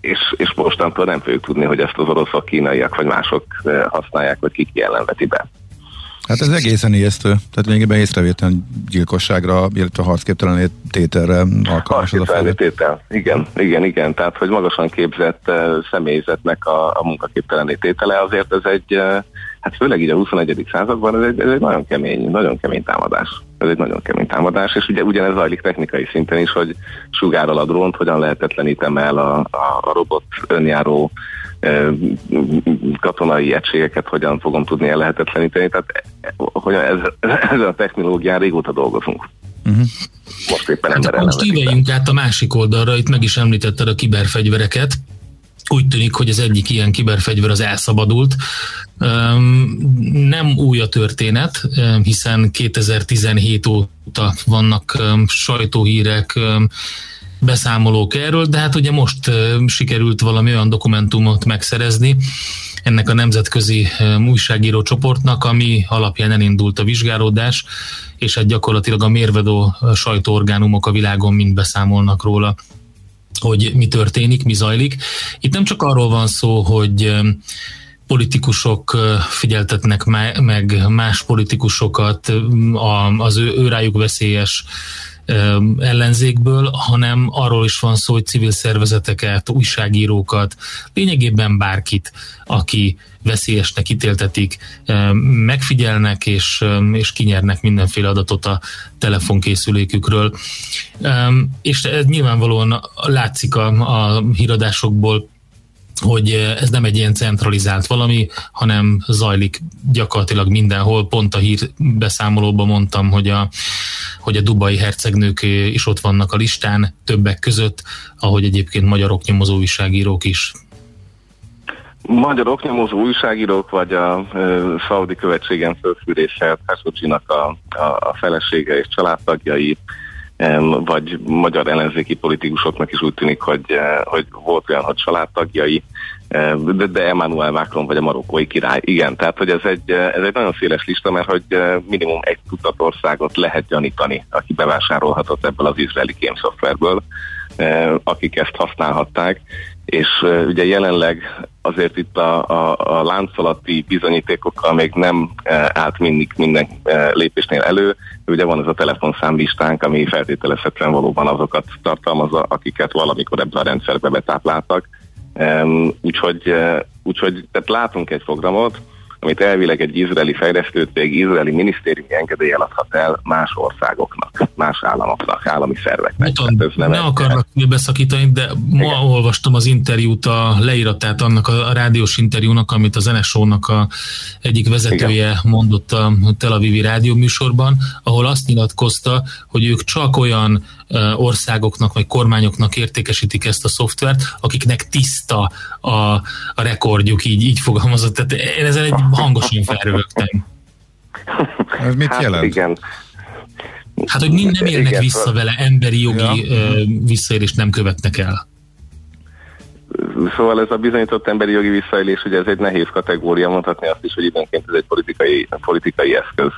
és, és mostantól nem fogjuk tudni, hogy ezt az oroszok, kínaiak vagy mások eh, használják, vagy kik jelenveti be. Hát ez egészen ijesztő. Tehát lényegében észrevétlen gyilkosságra, illetve harcképtelen tételre alkalmas az a tétel. Igen, igen, igen. Tehát, hogy magasan képzett uh, személyzetnek a, a munkaképtelen tétele, azért ez egy, uh, hát főleg így a 21. században ez egy, ez egy nagyon kemény, nagyon kemény támadás. Ez egy nagyon kemény támadás, és ugye ugyanez zajlik technikai szinten is, hogy sugárral a drónt, hogyan lehetetlenítem el a, a, a robot önjáró katonai egységeket hogyan fogom tudni ellehetetleníteni. Tehát hogy ez, ezzel a technológián régóta dolgozunk. Uh-huh. Most éppen hát most íveljünk át a másik oldalra, itt meg is említetted a kiberfegyvereket. Úgy tűnik, hogy az egyik ilyen kiberfegyver az elszabadult. Nem új a történet, hiszen 2017 óta vannak sajtóhírek, beszámolók erről, de hát ugye most sikerült valami olyan dokumentumot megszerezni ennek a nemzetközi újságíró csoportnak, ami alapján elindult a vizsgálódás, és hát gyakorlatilag a mérvedó sajtóorgánumok a világon mind beszámolnak róla hogy mi történik, mi zajlik. Itt nem csak arról van szó, hogy politikusok figyeltetnek meg más politikusokat az ő, ő rájuk veszélyes ellenzékből, hanem arról is van szó, hogy civil szervezeteket, újságírókat, lényegében bárkit, aki veszélyesnek ítéltetik, megfigyelnek és, és kinyernek mindenféle adatot a telefonkészülékükről. És ez nyilvánvalóan látszik a, a híradásokból, hogy ez nem egy ilyen centralizált valami, hanem zajlik gyakorlatilag mindenhol. Pont a hír beszámolóban mondtam, hogy a, hogy a dubai hercegnők is ott vannak a listán, többek között, ahogy egyébként magyar oknyomozó újságírók is. Magyar oknyomozó újságírók, vagy a e, szaudi követségen fölfűrészelt Khashoggi-nak a, a, a felesége és családtagjai, vagy magyar ellenzéki politikusoknak is úgy tűnik, hogy, eh, hogy volt olyan, hogy családtagjai, de, de Emmanuel Macron vagy a marokkói király. Igen, tehát hogy ez egy, eh, ez egy nagyon széles lista, mert hogy eh, minimum egy tudat országot lehet gyanítani, aki bevásárolhatott ebből az izraeli kémszoftverből, akik ezt használhatták, és ugye jelenleg azért itt a, a, a láncolati bizonyítékokkal még nem állt mindig minden lépésnél elő. Ugye van ez a telefonszámlistánk, ami feltételezhetően valóban azokat tartalmazza, akiket valamikor ebbe a rendszerbe betápláltak. Úgyhogy, úgyhogy tehát látunk egy programot, amit elvileg egy izraeli fejlesztőcég, izraeli minisztériumi engedély adhat el más országoknak, más államoknak, állami szerveknek. Mutan, hát nem ne akarnak beszakítani, de ma Igen. olvastam az interjút, a leíratát annak a, a rádiós interjúnak, amit az NSO-nak a egyik vezetője Igen. mondott a Tel Avivi rádióműsorban, ahol azt nyilatkozta, hogy ők csak olyan országoknak vagy kormányoknak értékesítik ezt a szoftvert, akiknek tiszta a, a rekordjuk, így, így fogalmazott. Tehát én ezzel egy hangosan felrögtem. Ez mit hát jelent? Igen. Hát, hogy nem érnek igen, vissza vele, emberi jogi ja. visszaélést nem követnek el. Szóval ez a bizonyított emberi jogi visszaélés, ugye ez egy nehéz kategória, mondhatni azt is, hogy időnként ez egy politikai, politikai eszköz.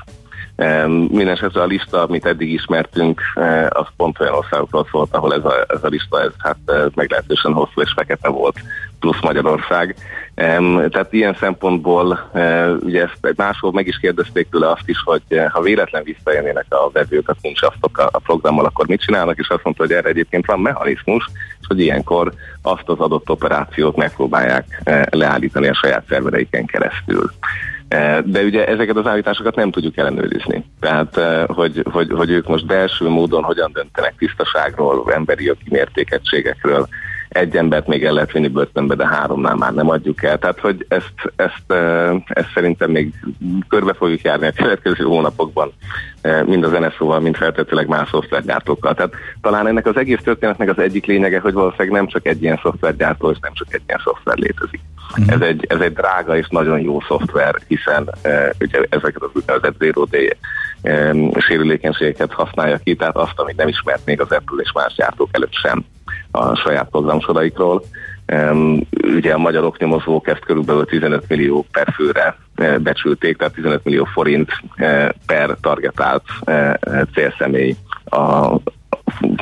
Mindenesetre a lista, amit eddig ismertünk, eh, az pont olyan országokról szólt, ahol ez a, ez a lista ez hát eh, meglehetősen hosszú és fekete volt, plusz Magyarország. Tehát ilyen szempontból eh, ugye ezt máshol meg is kérdezték tőle azt is, hogy ha véletlen visszaélnének a vevők a kuncsasztok a programmal, akkor mit csinálnak, és azt mondta, hogy erre egyébként van mechanizmus, és hogy ilyenkor azt az adott operációt megpróbálják leállítani a saját szervereiken keresztül. Eh, de ugye ezeket az állításokat nem tudjuk ellenőrizni. Tehát, eh, hogy, hogy, hogy ők most belső módon hogyan döntenek tisztaságról, emberi jogi mértékegységekről, egy embert még el lehet vinni börtönbe, de háromnál már nem adjuk el. Tehát, hogy ezt, ezt, eh, ezt szerintem még körbe fogjuk járni a következő hónapokban, mind az NSZ-val, mind feltetőleg más szoftvergyártókkal. Tehát talán ennek az egész történetnek az egyik lényege, hogy valószínűleg nem csak egy ilyen szoftvergyártó, és nem csak egy ilyen szoftver létezik. Uh-huh. Ez, egy, ez egy drága és nagyon jó szoftver, hiszen uh, ugye ezeket az úgynevezett zero day sérülékenységeket használja ki, tehát azt, amit nem ismert még az Apple és más gyártók előtt sem a saját programsoraikról. Ugye a magyar oknyomozók ezt körülbelül 15 millió per főre uh, becsülték, tehát 15 millió forint uh, per targetált uh, célszemély a,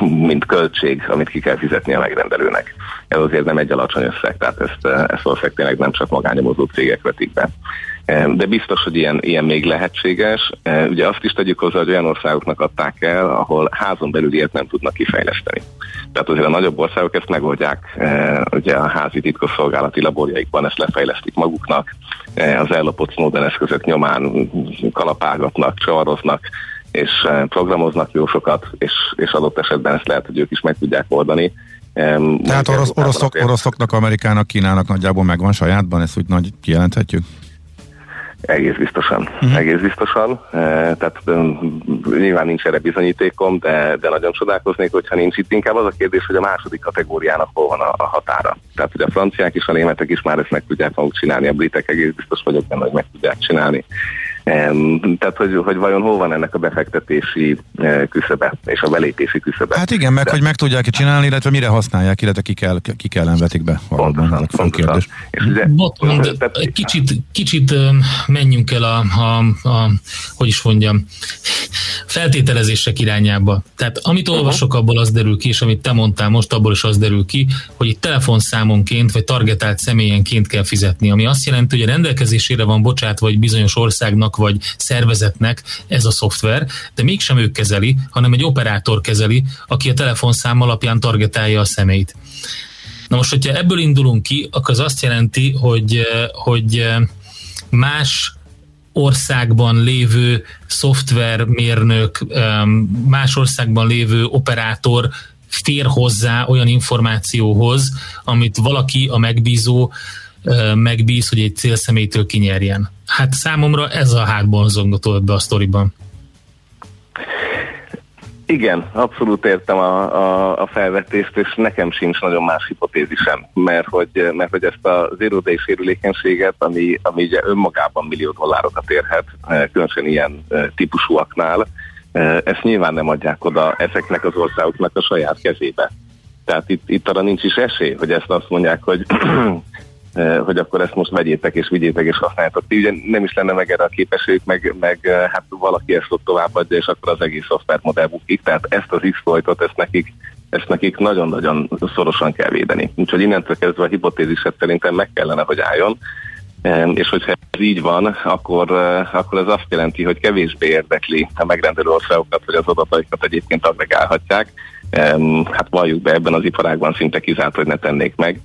mint költség, amit ki kell fizetni a megrendelőnek. Ez azért nem egy alacsony összeg, tehát ezt, ezt valószínűleg tényleg nem csak magányomozó cégek vetik be. De biztos, hogy ilyen, ilyen még lehetséges. Ugye azt is tegyük hozzá, hogy olyan országoknak adták el, ahol házon belül ilyet nem tudnak kifejleszteni. Tehát azért a nagyobb országok ezt megoldják, ugye a házi titkosszolgálati laborjaikban ezt lefejlesztik maguknak, az ellopott Snowden eszközök nyomán kalapálgatnak, csavaroznak, és programoznak jó sokat, és, és adott esetben ezt lehet, hogy ők is meg tudják oldani. Tehát orosz, oroszok, oroszoknak, Amerikának, Kínának nagyjából megvan sajátban, ezt úgy nagy kijelenthetjük? Egész biztosan, uh-huh. egész biztosan. E, tehát nyilván nincs erre bizonyítékom, de, de nagyon csodálkoznék, hogyha nincs itt. Inkább az a kérdés, hogy a második kategóriának hol van a, a határa. Tehát hogy a franciák is, a németek is már ezt meg tudják maguk csinálni, a britek egész biztos vagyok benne, hogy meg tudják csinálni. Tehát, hogy, hogy vajon hol van ennek a befektetési eh, küszöbe és a belépési küszöbe. Hát igen, meg De... hogy meg tudják csinálni, illetve mire használják, illetve ki kell, ki kell vetik be. Pontosan, pontosan. És ugye, Botmond, tehát... kicsit, kicsit menjünk el a, a, a, hogy is mondjam, feltételezések irányába. Tehát amit olvasok, abból az derül ki, és amit te mondtál most, abból is az derül ki, hogy itt telefonszámonként, vagy targetált személyenként kell fizetni, ami azt jelenti, hogy a rendelkezésére van bocsátva egy bizonyos országnak, vagy szervezetnek ez a szoftver, de mégsem ők kezeli, hanem egy operátor kezeli, aki a telefonszám alapján targetálja a szemét. Na most, hogyha ebből indulunk ki, akkor az azt jelenti, hogy, hogy más országban lévő szoftvermérnök, más országban lévő operátor fér hozzá olyan információhoz, amit valaki, a megbízó megbíz, hogy egy célszemélytől kinyerjen. Hát számomra ez a hátborzongató ebbe a sztoriban. Igen, abszolút értem a, a, a felvetést, és nekem sincs nagyon más hipotézisem, mert hogy, mert hogy ezt a zero day sérülékenységet, ami, ami ugye önmagában millió dollárokat érhet, különösen ilyen típusúaknál, ezt nyilván nem adják oda ezeknek az országoknak a saját kezébe. Tehát itt, itt arra nincs is esély, hogy ezt azt mondják, hogy hogy akkor ezt most vegyétek és vigyétek és használjátok. Ti ugye nem is lenne meg erre a képességük, meg, meg eh, hát valaki ezt ott továbbadja, és akkor az egész szoftvermodell bukik. Tehát ezt az exploitot, ezt nekik, ezt nekik nagyon-nagyon szorosan kell védeni. Úgyhogy innentől kezdve a hipotéziset szerintem meg kellene, hogy álljon. És hogyha ez így van, akkor, eh, akkor ez azt jelenti, hogy kevésbé érdekli a megrendelő országokat, hogy az adataikat egyébként agregálhatják. Hát valljuk be, ebben az iparágban szinte kizárt, hogy ne tennék meg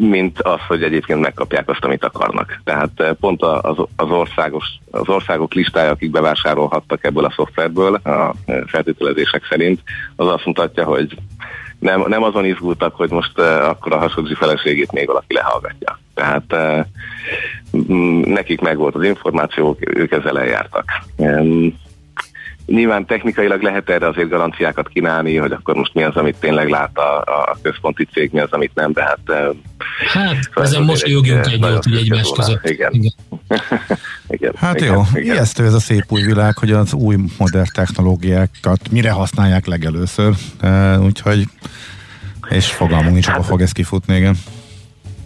mint az, hogy egyébként megkapják azt, amit akarnak. Tehát eh, pont az, az, országos, az országok listája, akik bevásárolhattak ebből a szoftverből a eh, feltételezések szerint, az azt mutatja, hogy nem, nem azon izgultak, hogy most uh, akkor a hasonló feleségét még valaki lehallgatja. Tehát nekik megvolt az információ, ők ezzel eljártak. Nyilván technikailag lehet erre azért garanciákat kínálni, hogy akkor most mi az, amit tényleg lát a, a központi cég, mi az, amit nem, de hát... Hát, szóval ezen mosolyogjunk egy jót így egymás között. Igen. igen. igen. Hát igen, jó, igen. ijesztő ez a szép új világ, hogy az új modern technológiákat mire használják legelőször, úgyhogy és fogalmunk nincs, hát, fog ez kifutni, igen.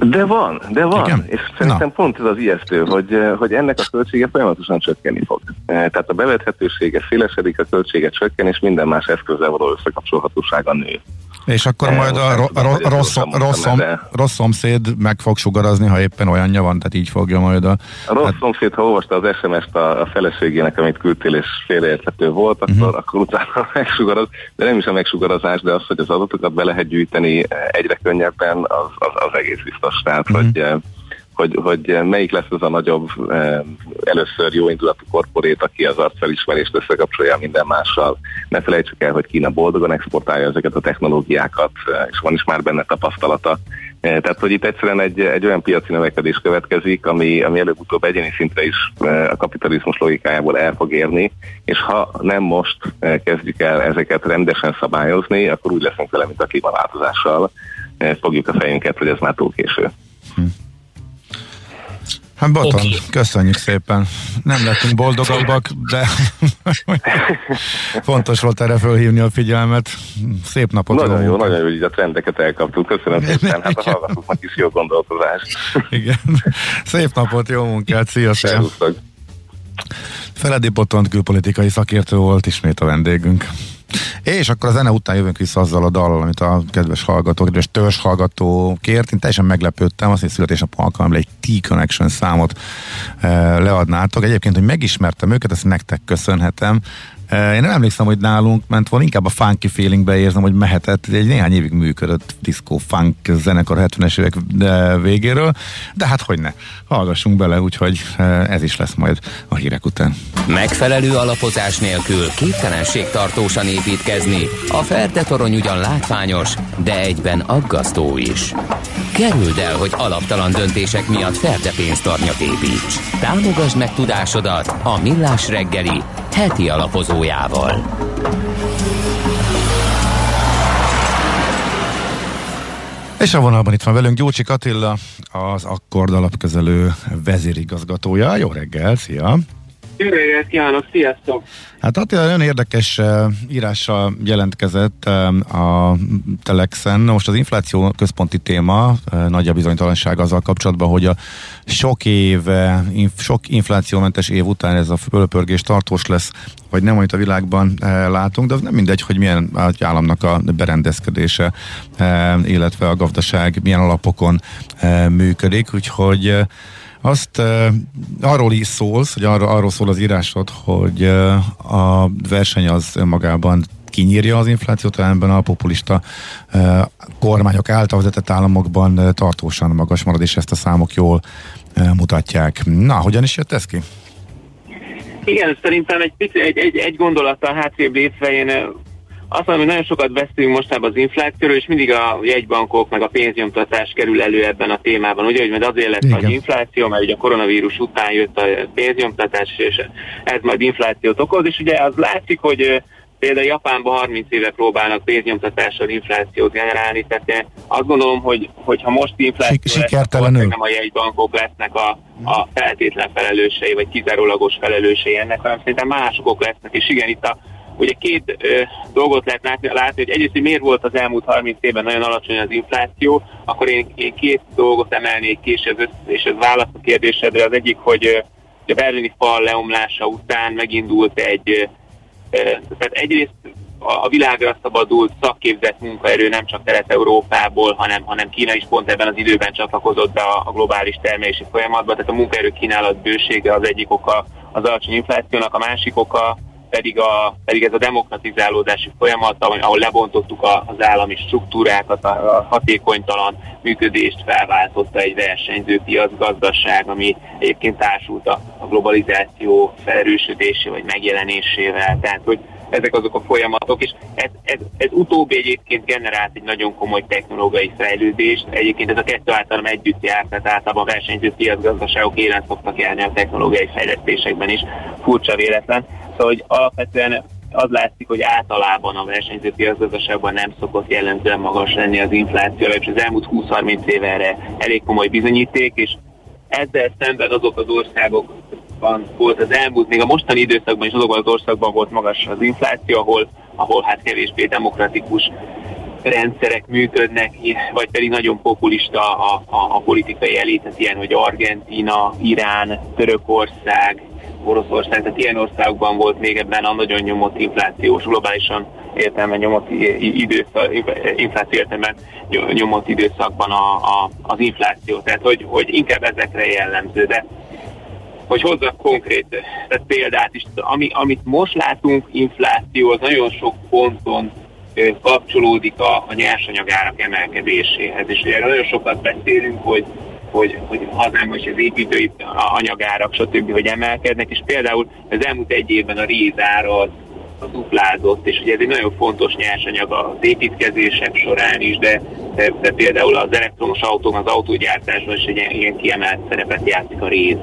De van, de van. Igen? És szerintem Na. pont ez az ijesztő, hogy, eh, hogy ennek a költsége folyamatosan csökkenni fog. Eh, tehát a bevethetősége szélesedik, a költsége csökken, és minden más eszközzel való összekapcsolhatósága nő. És akkor eh, majd a, ro- ro- rossz, rossz, szom, rossz szomszéd meg fog sugarazni, ha éppen olyanja van, tehát így fogja majd a... A rossz hát... szomszéd, ha olvasta az SMS-t a, a feleségének, amit küldtél, és félreérthető volt, akkor, uh-huh. akkor utána megsugaraz, de nem is a megsugarazás, de az, hogy az adatokat be lehet gyűjteni egyre könnyebben, az, az, az egész biztos. Tehát, uh-huh. hogy hogy, hogy melyik lesz az a nagyobb, először jó indulatú korporét, aki az arcfelismerést összekapcsolja minden mással. Ne felejtsük el, hogy Kína boldogan exportálja ezeket a technológiákat, és van is már benne tapasztalata. Tehát, hogy itt egyszerűen egy, egy olyan piaci növekedés következik, ami, ami előbb-utóbb egyéni szintre is a kapitalizmus logikájából el fog érni, és ha nem most kezdjük el ezeket rendesen szabályozni, akkor úgy leszünk vele, mint a klímaváltozással. Fogjuk a fejünket, hogy ez már túl késő. Hm. Hát Baton, okay. köszönjük szépen. Nem lettünk boldogabbak, de fontos volt erre fölhívni a figyelmet. Szép napot. Nagyon jó, nagyon jó, hogy a trendeket elkaptuk. Köszönöm szépen, hát a hallgatóknak is jó gondolkozást. Igen. Szép napot, jó munkát, szia, szia. Feledi Botont külpolitikai szakértő volt ismét a vendégünk. És akkor a zene után jövünk vissza azzal a dallal, amit a kedves hallgató, kedves törzs hallgató kért. Én teljesen meglepődtem, azt, hogy születésnap alkalommal egy T-Connection számot e, leadnátok. Egyébként, hogy megismertem őket, ezt nektek köszönhetem. Én nem emlékszem, hogy nálunk ment volna, inkább a funky feelingbe érzem, hogy mehetett. Egy néhány évig működött disco funk zenekar 70-es évek végéről, de hát hogy ne. Hallgassunk bele, úgyhogy ez is lesz majd a hírek után. Megfelelő alapozás nélkül képtelenség tartósan építkezni. A Ferde torony ugyan látványos, de egyben aggasztó is. Kerüld el, hogy alaptalan döntések miatt Ferde pénztarnyat építs. Támogasd meg tudásodat a Millás reggeli heti alapozójával. És a vonalban itt van velünk Gyócsik Attila, az Akkord alapkezelő vezérigazgatója. Jó reggel, szia! Jó reggelt kívánok, sziasztok! Hát Attila nagyon érdekes írással jelentkezett a Telexen. Most az infláció központi téma, nagy a bizonytalanság azzal kapcsolatban, hogy a sok év, sok inflációmentes év után ez a fölpörgés tartós lesz, vagy nem, amit a világban látunk, de az nem mindegy, hogy milyen államnak a berendezkedése, illetve a gazdaság milyen alapokon működik, úgyhogy azt uh, arról is szólsz, hogy arról, arról szól az írásod, hogy uh, a verseny az önmagában kinyírja az inflációt, ebben a populista uh, kormányok által vezetett államokban uh, tartósan magas marad, és ezt a számok jól uh, mutatják. Na, hogyan is jött ez ki? Igen, szerintem egy, egy, egy, egy gondolattal hátrébb lépve én azt mondom, hogy nagyon sokat beszélünk mostában az inflációról, és mindig a jegybankok meg a pénznyomtatás kerül elő ebben a témában. Ugye, hogy majd azért lett nagy infláció, mert ugye a koronavírus után jött a pénznyomtatás, és ez majd inflációt okoz, és ugye az látszik, hogy Például Japánban 30 éve próbálnak pénznyomtatással inflációt generálni, tehát azt gondolom, hogy, hogy ha most infláció lesz, akkor nem a jegybankok lesznek a, a feltétlen felelősei, vagy kizárólagos felelősei ennek, hanem szerintem másokok lesznek, és igen, itt a Ugye két ö, dolgot lehet látni, látni, hogy egyrészt, hogy miért volt az elmúlt 30 évben nagyon alacsony az infláció, akkor én, én két dolgot emelnék ki, és ez, és ez válasz a kérdésedre. Az egyik, hogy a berlini fal leomlása után megindult egy, tehát egyrészt a világra szabadult szakképzett munkaerő nem csak Kelet-Európából, hanem, hanem Kína is pont ebben az időben csatlakozott be a, a globális termelési folyamatba, tehát a munkaerő kínálat bősége az egyik oka az alacsony inflációnak, a másik oka pedig, a, pedig ez a demokratizálódási folyamat, ahol lebontottuk a, az állami struktúrákat, a, hatékonytalan működést felváltotta egy versenyző piacgazdaság, ami egyébként társult a, a globalizáció felerősödésé vagy megjelenésével. Tehát, hogy ezek azok a folyamatok, és ez, ez, ez utóbbi egyébként generált egy nagyon komoly technológiai fejlődést. Egyébként ez a kettő általam együtt jár, tehát általában a versenyző piacgazdaságok élen szoktak járni a technológiai fejlesztésekben is. Furcsa véletlen. Szóval, hogy alapvetően az látszik, hogy általában a versenyző piacgazdaságban nem szokott jellemzően magas lenni az infláció, és az elmúlt 20-30 éve erre elég komoly bizonyíték, és ezzel szemben azok az országok országban volt az elmúlt, még a mostani időszakban is azokban az országban volt magas az infláció, ahol, ahol hát kevésbé demokratikus rendszerek működnek, vagy pedig nagyon populista a, a, a politikai elit, ilyen, hogy Argentina, Irán, Törökország, Oroszország, tehát ilyen országokban volt még ebben a nagyon nyomott inflációs, globálisan értelme nyomott időszak, infláció értelme nyomott időszakban a, a, az infláció. Tehát, hogy, hogy inkább ezekre jellemző. De hogy hozzak konkrét tehát példát is. Ami, amit most látunk, infláció, az nagyon sok ponton kapcsolódik a, a nyersanyagárak emelkedéséhez. És ugye nagyon sokat beszélünk, hogy hogy, hogy hazánkban is az építői anyagárak, stb. hogy emelkednek, és például az elmúlt egy évben a rézára az, az duplázott, és ugye ez egy nagyon fontos nyersanyag az építkezések során is, de, de, de például az elektromos autón, az autógyártásban is egy ilyen kiemelt szerepet játszik a réz.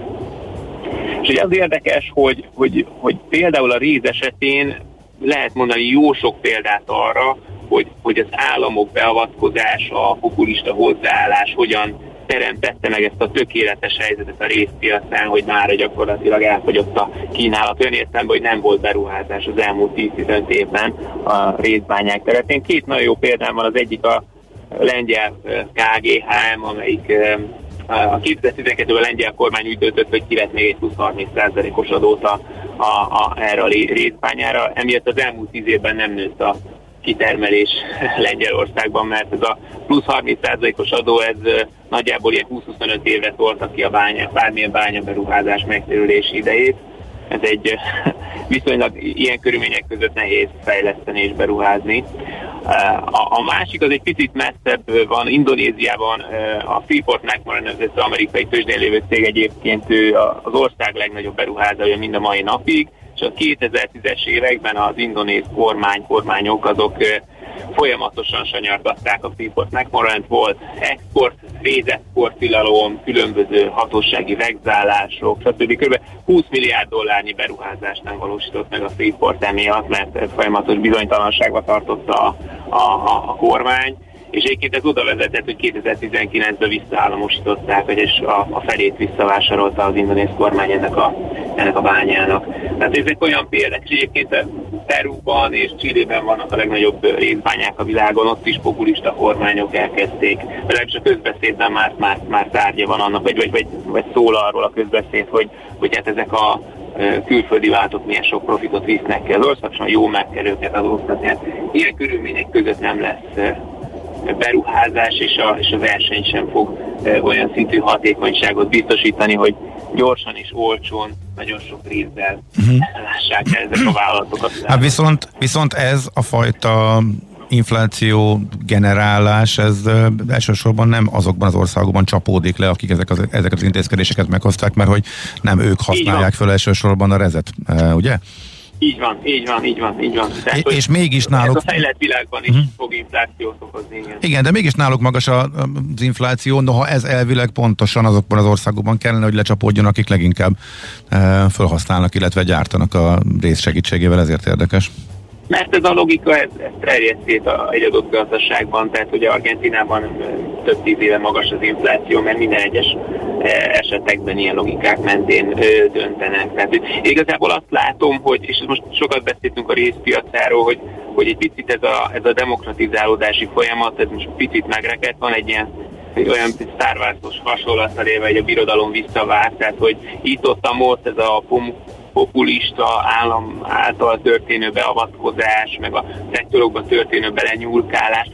És ugye az érdekes, hogy, hogy, hogy például a réz esetén lehet mondani jó sok példát arra, hogy, hogy az államok beavatkozása, a populista hozzáállás hogyan teremtette meg ezt a tökéletes helyzetet a részpiacán, hogy már gyakorlatilag elfogyott a kínálat. Olyan értelemben, hogy nem volt beruházás az elmúlt 10-15 évben a részbányák területén. Két nagyon jó példám van, az egyik a lengyel KGHM, amelyik a 2012-ben a lengyel kormány úgy döntött, hogy kivet még egy plusz 30%-os adót a, a, a, erre a részbányára. Emiatt az elmúlt 10 évben nem nőtt a kitermelés Lengyelországban, mert ez a plusz 30%-os adó, ez nagyjából ilyen 20-25 évre tolta ki a bánya, bármilyen bánya beruházás megtérülési idejét. Ez egy viszonylag ilyen körülmények között nehéz fejleszteni és beruházni. A, a másik az egy picit messzebb van, Indonéziában a Freeport McMoran, ez az amerikai tőzsdén lévő cég egyébként ő az ország legnagyobb beruházója mind a mai napig, és a 2010-es években az indonéz kormány, kormányok azok folyamatosan sanyargatták a Freeport McMoran, volt export, védexport tilalom, különböző hatósági vegzálások, stb. Kb. 20 milliárd dollárnyi beruházást nem valósított meg a Freeport emiatt, mert folyamatos bizonytalanságba tartotta a, a, a kormány és egyébként ez oda vezetett, hogy 2019-ben visszaállamosították, és a, a felét visszavásárolta az indonész kormány ennek a, ennek a bányának. Tehát ezek olyan példák, és egyébként Perúban és Csillében vannak a legnagyobb részbányák a világon, ott is populista kormányok elkezdték, legalábbis a közbeszédben már, már, már tárgya van annak, vagy, vagy, vagy, vagy szól arról a közbeszéd, hogy, hogy hát ezek a külföldi váltok milyen sok profitot visznek ki az országosan, jó meg kell őket adóztatni. Hát ilyen körülmények között nem lesz beruházás és a, és a verseny sem fog olyan szintű hatékonyságot biztosítani, hogy gyorsan és olcsón, nagyon sok részben uh-huh. lássák el ezek a vállalatokat. Hát viszont, viszont ez a fajta infláció generálás, ez elsősorban nem azokban az országokban csapódik le, akik ezek az, ezeket az intézkedéseket meghozták, mert hogy nem ők használják fel elsősorban a rezet, ugye? Így van, így van, így van, így van. Tehát, és, és mégis náluk... Ez a fejlett világban is uh-huh. fog inflációt okozni. Igen. igen, de mégis náluk magas az infláció, noha ez elvileg pontosan azokban az országokban kellene, hogy lecsapódjon, akik leginkább e, felhasználnak, illetve gyártanak a rész segítségével, ezért érdekes. Mert ez a logika, ez, ez terjed szét a, egy adott gazdaságban, tehát ugye Argentinában több tíz éve magas az infláció, mert minden egyes esetekben ilyen logikák mentén döntenek. Tehát igazából azt látom, hogy, és most sokat beszéltünk a részpiacáról, hogy, hogy egy picit ez a, ez a demokratizálódási folyamat, ez most picit megrekedt, van egy ilyen egy olyan Wars-os hasonlattal élve, hogy a birodalom visszavár, tehát hogy itt-ott most ez a populista állam által történő beavatkozás, meg a szektorokba történő belenyúlkálás,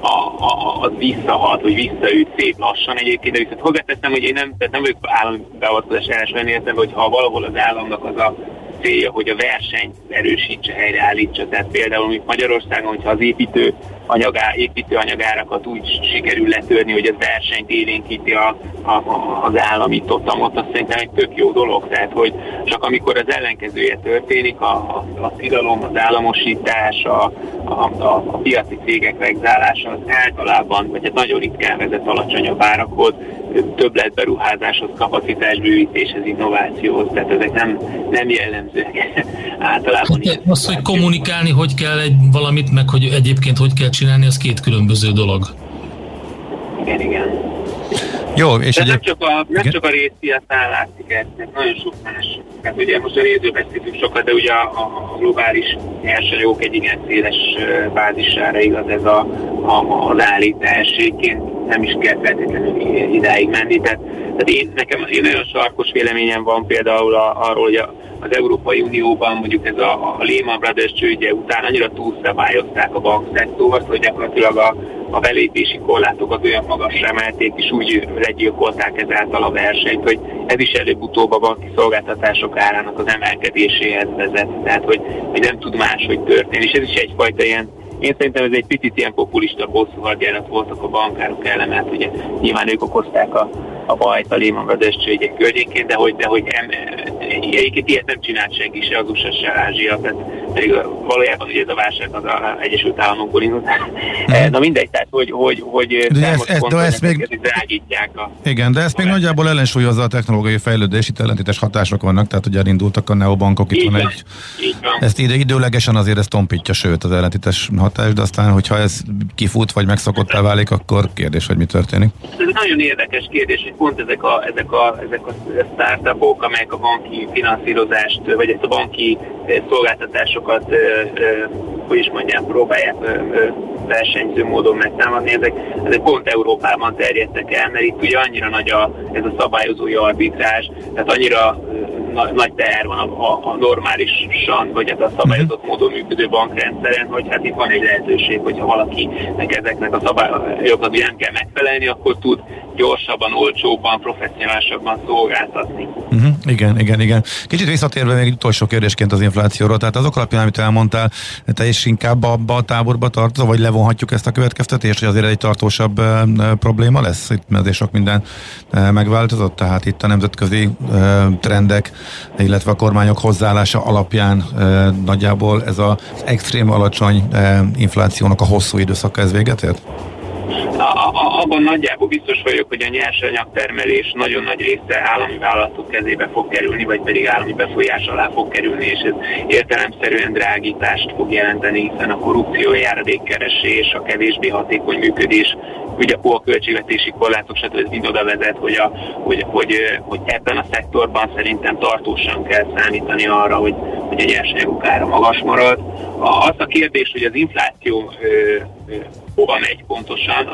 a, a, az visszahat, hogy visszaüt szép lassan egyébként, de viszont hozzáteszem, hogy én nem, tehát nem vagyok állami beavatkozás ellenes értem, hogy ha valahol az államnak az a célja, hogy a versenyt erősítse, helyreállítsa. Tehát például mint Magyarországon, hogyha az építő anyagá, építőanyagárakat úgy sikerül letörni, hogy az versenyt élénkíti a, a, az állami totamot, azt szerintem egy tök jó dolog. Tehát, hogy csak amikor az ellenkezője történik, a, a, a tilalom, az államosítás, a, a, a, a piaci cégek vegzálása az általában, vagy hát nagyon ritkán vezet alacsonyabb árakhoz, többletberuházáshoz, kapacitásbővítéshez, innovációhoz, tehát ezek nem, nem jellemzőek általában. Hát, az, hogy kommunikálni, hogy kell egy valamit, meg hogy egyébként hogy kell csinálni, az két különböző dolog. Igen, igen. Jó, és De egy... nem csak a, nem csak a részpiacán látszik ez, mert nagyon sok más. Hát ugye most a részről beszéltünk sokat, de ugye a, a globális nyersanyagok egy igen széles bázisára igaz ez a, a, az állítás. Egyébként nem is kell feltétlenül idáig menni. Tehát, tehát én, nekem én nagyon sarkos véleményem van például a, arról, hogy a, az Európai Unióban mondjuk ez a, a Lehman Brothers csődje után annyira túlszabályozták a bankszektort, hogy gyakorlatilag a, a belépési korlátokat olyan magasra emelték, és úgy legyilkolták ezáltal a versenyt, hogy ez is előbb-utóbb a banki szolgáltatások árának az emelkedéséhez vezet. Tehát, hogy, hogy nem tud máshogy történni. És ez is egyfajta ilyen én szerintem ez egy picit ilyen populista bosszúhadjárat voltak a bankárok ellen, mert ugye nyilván ők okozták a, a bajt a Lehman Brothers csődjék környékén, de hogy, de hogy em, egyébként ilyet nem csinált senki, se az USA, se Ázsia, tehát pedig valójában ugye ez a válság az az Egyesült Államokból indult. Mm. Na mindegy, tehát hogy, hogy, hogy de ez, ez, de ezt még, drágítják a... Igen, de ezt még nagyjából ellensúlyozza a technológiai fejlődés, itt ellentétes hatások vannak, tehát ugye elindultak a neobankok, itt van egy... Ezt ide, időlegesen azért ez tompítja, sőt az ellentétes hatás, de aztán, hogyha ez kifut, vagy megszokottá válik, akkor kérdés, hogy mi történik. Ez nagyon érdekes kérdés, pont ezek a, ezek a, ezek a startupok, amelyek a banki finanszírozást, vagy ezt a banki szolgáltatásokat, hogy is mondjam, próbálják versenyző módon megtámadni, ezek, ezek pont Európában terjedtek el, mert itt ugye annyira nagy a, ez a szabályozói arbitrás, tehát annyira na, nagy teher van a, a, a normálisan, vagy hát a szabályozott módon működő bankrendszeren, hogy hát itt van egy lehetőség, hogyha valakinek ezeknek a szabályoknak nem kell megfelelni, akkor tud gyorsabban, olcsóbban, professzionálisabban szolgáltatni. Uh-huh. Igen, igen, igen. Kicsit visszatérve még utolsó kérdésként az inflációról, tehát azok alapján, amit elmondtál, te is inkább abba a táborba tartozol, vagy levonhatjuk ezt a következtetést, hogy azért egy tartósabb e, probléma lesz? Itt mert sok minden e, megváltozott, tehát itt a nemzetközi trendek, illetve a kormányok hozzáállása alapján e, nagyjából ez az extrém alacsony e, inflációnak a hosszú időszaka ez véget ért? Abban nagyjából biztos vagyok, hogy a nyersanyagtermelés nagyon nagy része állami vállalatok kezébe fog kerülni, vagy pedig állami befolyás alá fog kerülni, és ez értelemszerűen drágítást fog jelenteni, hiszen a korrupció, járadékkeresés, a kevésbé hatékony működés, ugye a költségvetési korlátok, stb. ez mind oda vezet, hogy, a, hogy, hogy, hogy ebben a szektorban szerintem tartósan kell számítani arra, hogy, hogy a nyersanyagok ára magas marad. A, az a kérdés, hogy az infláció ö, ö, hova megy pontosan,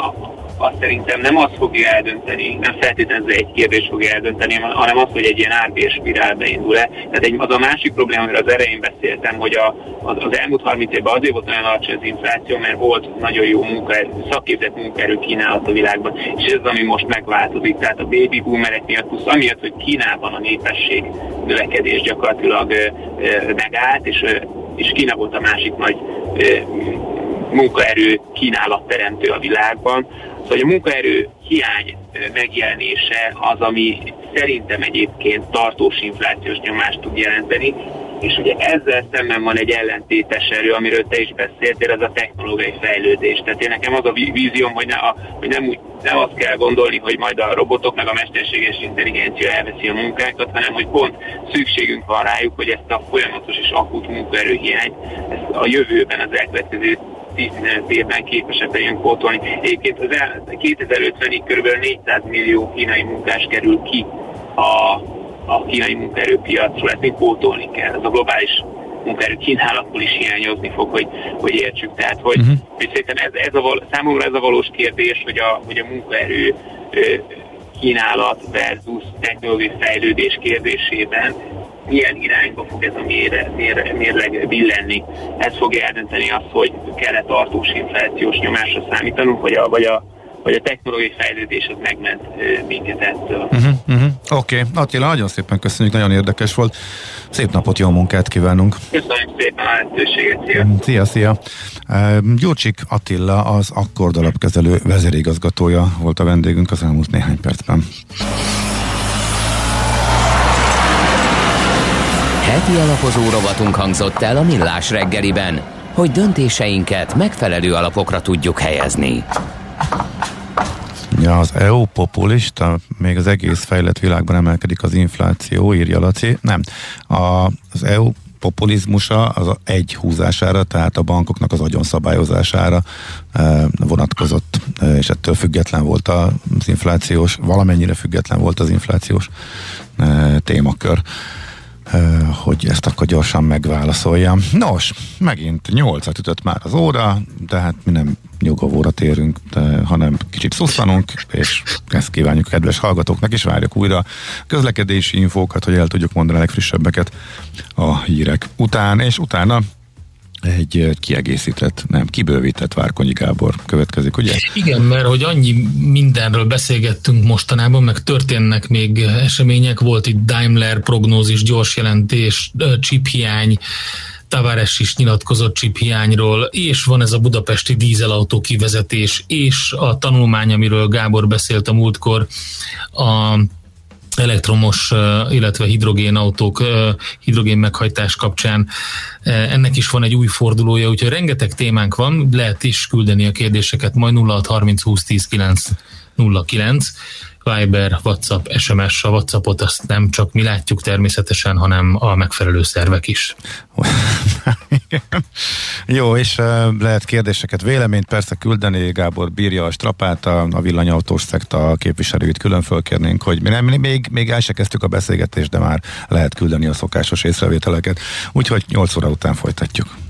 azt szerintem nem azt fogja eldönteni, nem feltétlenül egy kérdés fogja eldönteni, hanem az, hogy egy ilyen árbér spirálbe indul-e. Tehát egy, az a másik probléma, amiről az elején beszéltem, hogy a, az, az elmúlt 30 évben azért volt olyan alacsony az infláció, mert volt nagyon jó munka, szakképzett munkaerő kínálat a világban, és ez az, ami most megváltozik. Tehát a baby boomerek miatt, plusz amiatt, hogy Kínában a népesség növekedés gyakorlatilag ö, ö, megállt, és, ö, és Kína volt a másik nagy ö, munkaerő kínálatteremtő a világban. Szóval a munkaerő hiány megjelenése az, ami szerintem egyébként tartós inflációs nyomást tud jelenteni, és ugye ezzel szemben van egy ellentétes erő, amiről te is beszéltél, ez a technológiai fejlődés. Tehát én nekem az a vízióm, hogy, ne a, hogy nem, úgy, nem azt kell gondolni, hogy majd a robotok meg a mesterséges intelligencia elveszi a munkákat, hanem hogy pont szükségünk van rájuk, hogy ezt a folyamatos és akut munkaerőhiányt a jövőben az elkövetkező 10-15 évben képesek legyünk pótolni. Egyébként az 2050-ig kb. 400 millió kínai munkás kerül ki a, a kínai munkaerőpiacról, ezt még pótolni kell. Ez a globális munkaerő kínálatból is hiányozni fog, hogy, hogy értsük. Tehát, hogy, uh-huh. hogy szerintem ez, ez a, számomra ez a valós kérdés, hogy a, hogy a munkaerő kínálat versus technológiai fejlődés kérdésében milyen irányba fog ez a mér, mér, mérleg billenni. Ez fogja eldönteni azt, hogy kell-e tartós inflációs nyomásra számítanunk, vagy a, vagy a, hogy a technológiai fejlődés az megment minket ettől. Uh-huh, uh-huh. Oké, okay. Attila, nagyon szépen köszönjük, nagyon érdekes volt. Szép napot, jó munkát kívánunk. Köszönjük szépen a lehetőséget, szia. Szia, szia. Gyurcsik Attila, az Akkord alapkezelő vezérigazgatója volt a vendégünk az elmúlt néhány percben. Heti alapozó rovatunk hangzott el a Millás reggeliben, hogy döntéseinket megfelelő alapokra tudjuk helyezni. Ja, az EU populista, még az egész fejlett világban emelkedik az infláció, írja Laci. Nem. A, az EU populizmusa az egy húzására, tehát a bankoknak az agyon szabályozására e, vonatkozott, e, és ettől független volt az inflációs, valamennyire független volt az inflációs e, témakör hogy ezt akkor gyorsan megválaszoljam. Nos, megint nyolcat ütött már az óra, de hát mi nem nyugovóra térünk, de, hanem kicsit szusszanunk, és ezt kívánjuk a kedves hallgatóknak, és várjuk újra közlekedési infókat, hogy el tudjuk mondani a legfrissebbeket a hírek után, és utána egy kiegészített, nem, kibővített Várkonyi Gábor következik, ugye? Igen, mert hogy annyi mindenről beszélgettünk mostanában, meg történnek még események, volt itt Daimler prognózis, gyors jelentés, chiphiány, Tavares is nyilatkozott chiphiányról, és van ez a budapesti dízelautó kivezetés, és a tanulmány, amiről Gábor beszélt a múltkor, a elektromos, illetve hidrogén autók, hidrogén meghajtás kapcsán. Ennek is van egy új fordulója, úgyhogy rengeteg témánk van, lehet is küldeni a kérdéseket, majd 0630 20 10 9 09. Viber, WhatsApp, SMS, a WhatsAppot azt nem csak mi látjuk természetesen, hanem a megfelelő szervek is. Jó, és lehet kérdéseket, véleményt persze küldeni, Gábor bírja a strapát, a villanyautós szekta képviselőit külön fölkérnénk, hogy mi nem, még, még el se kezdtük a beszélgetést, de már lehet küldeni a szokásos észrevételeket. Úgyhogy 8 óra után folytatjuk.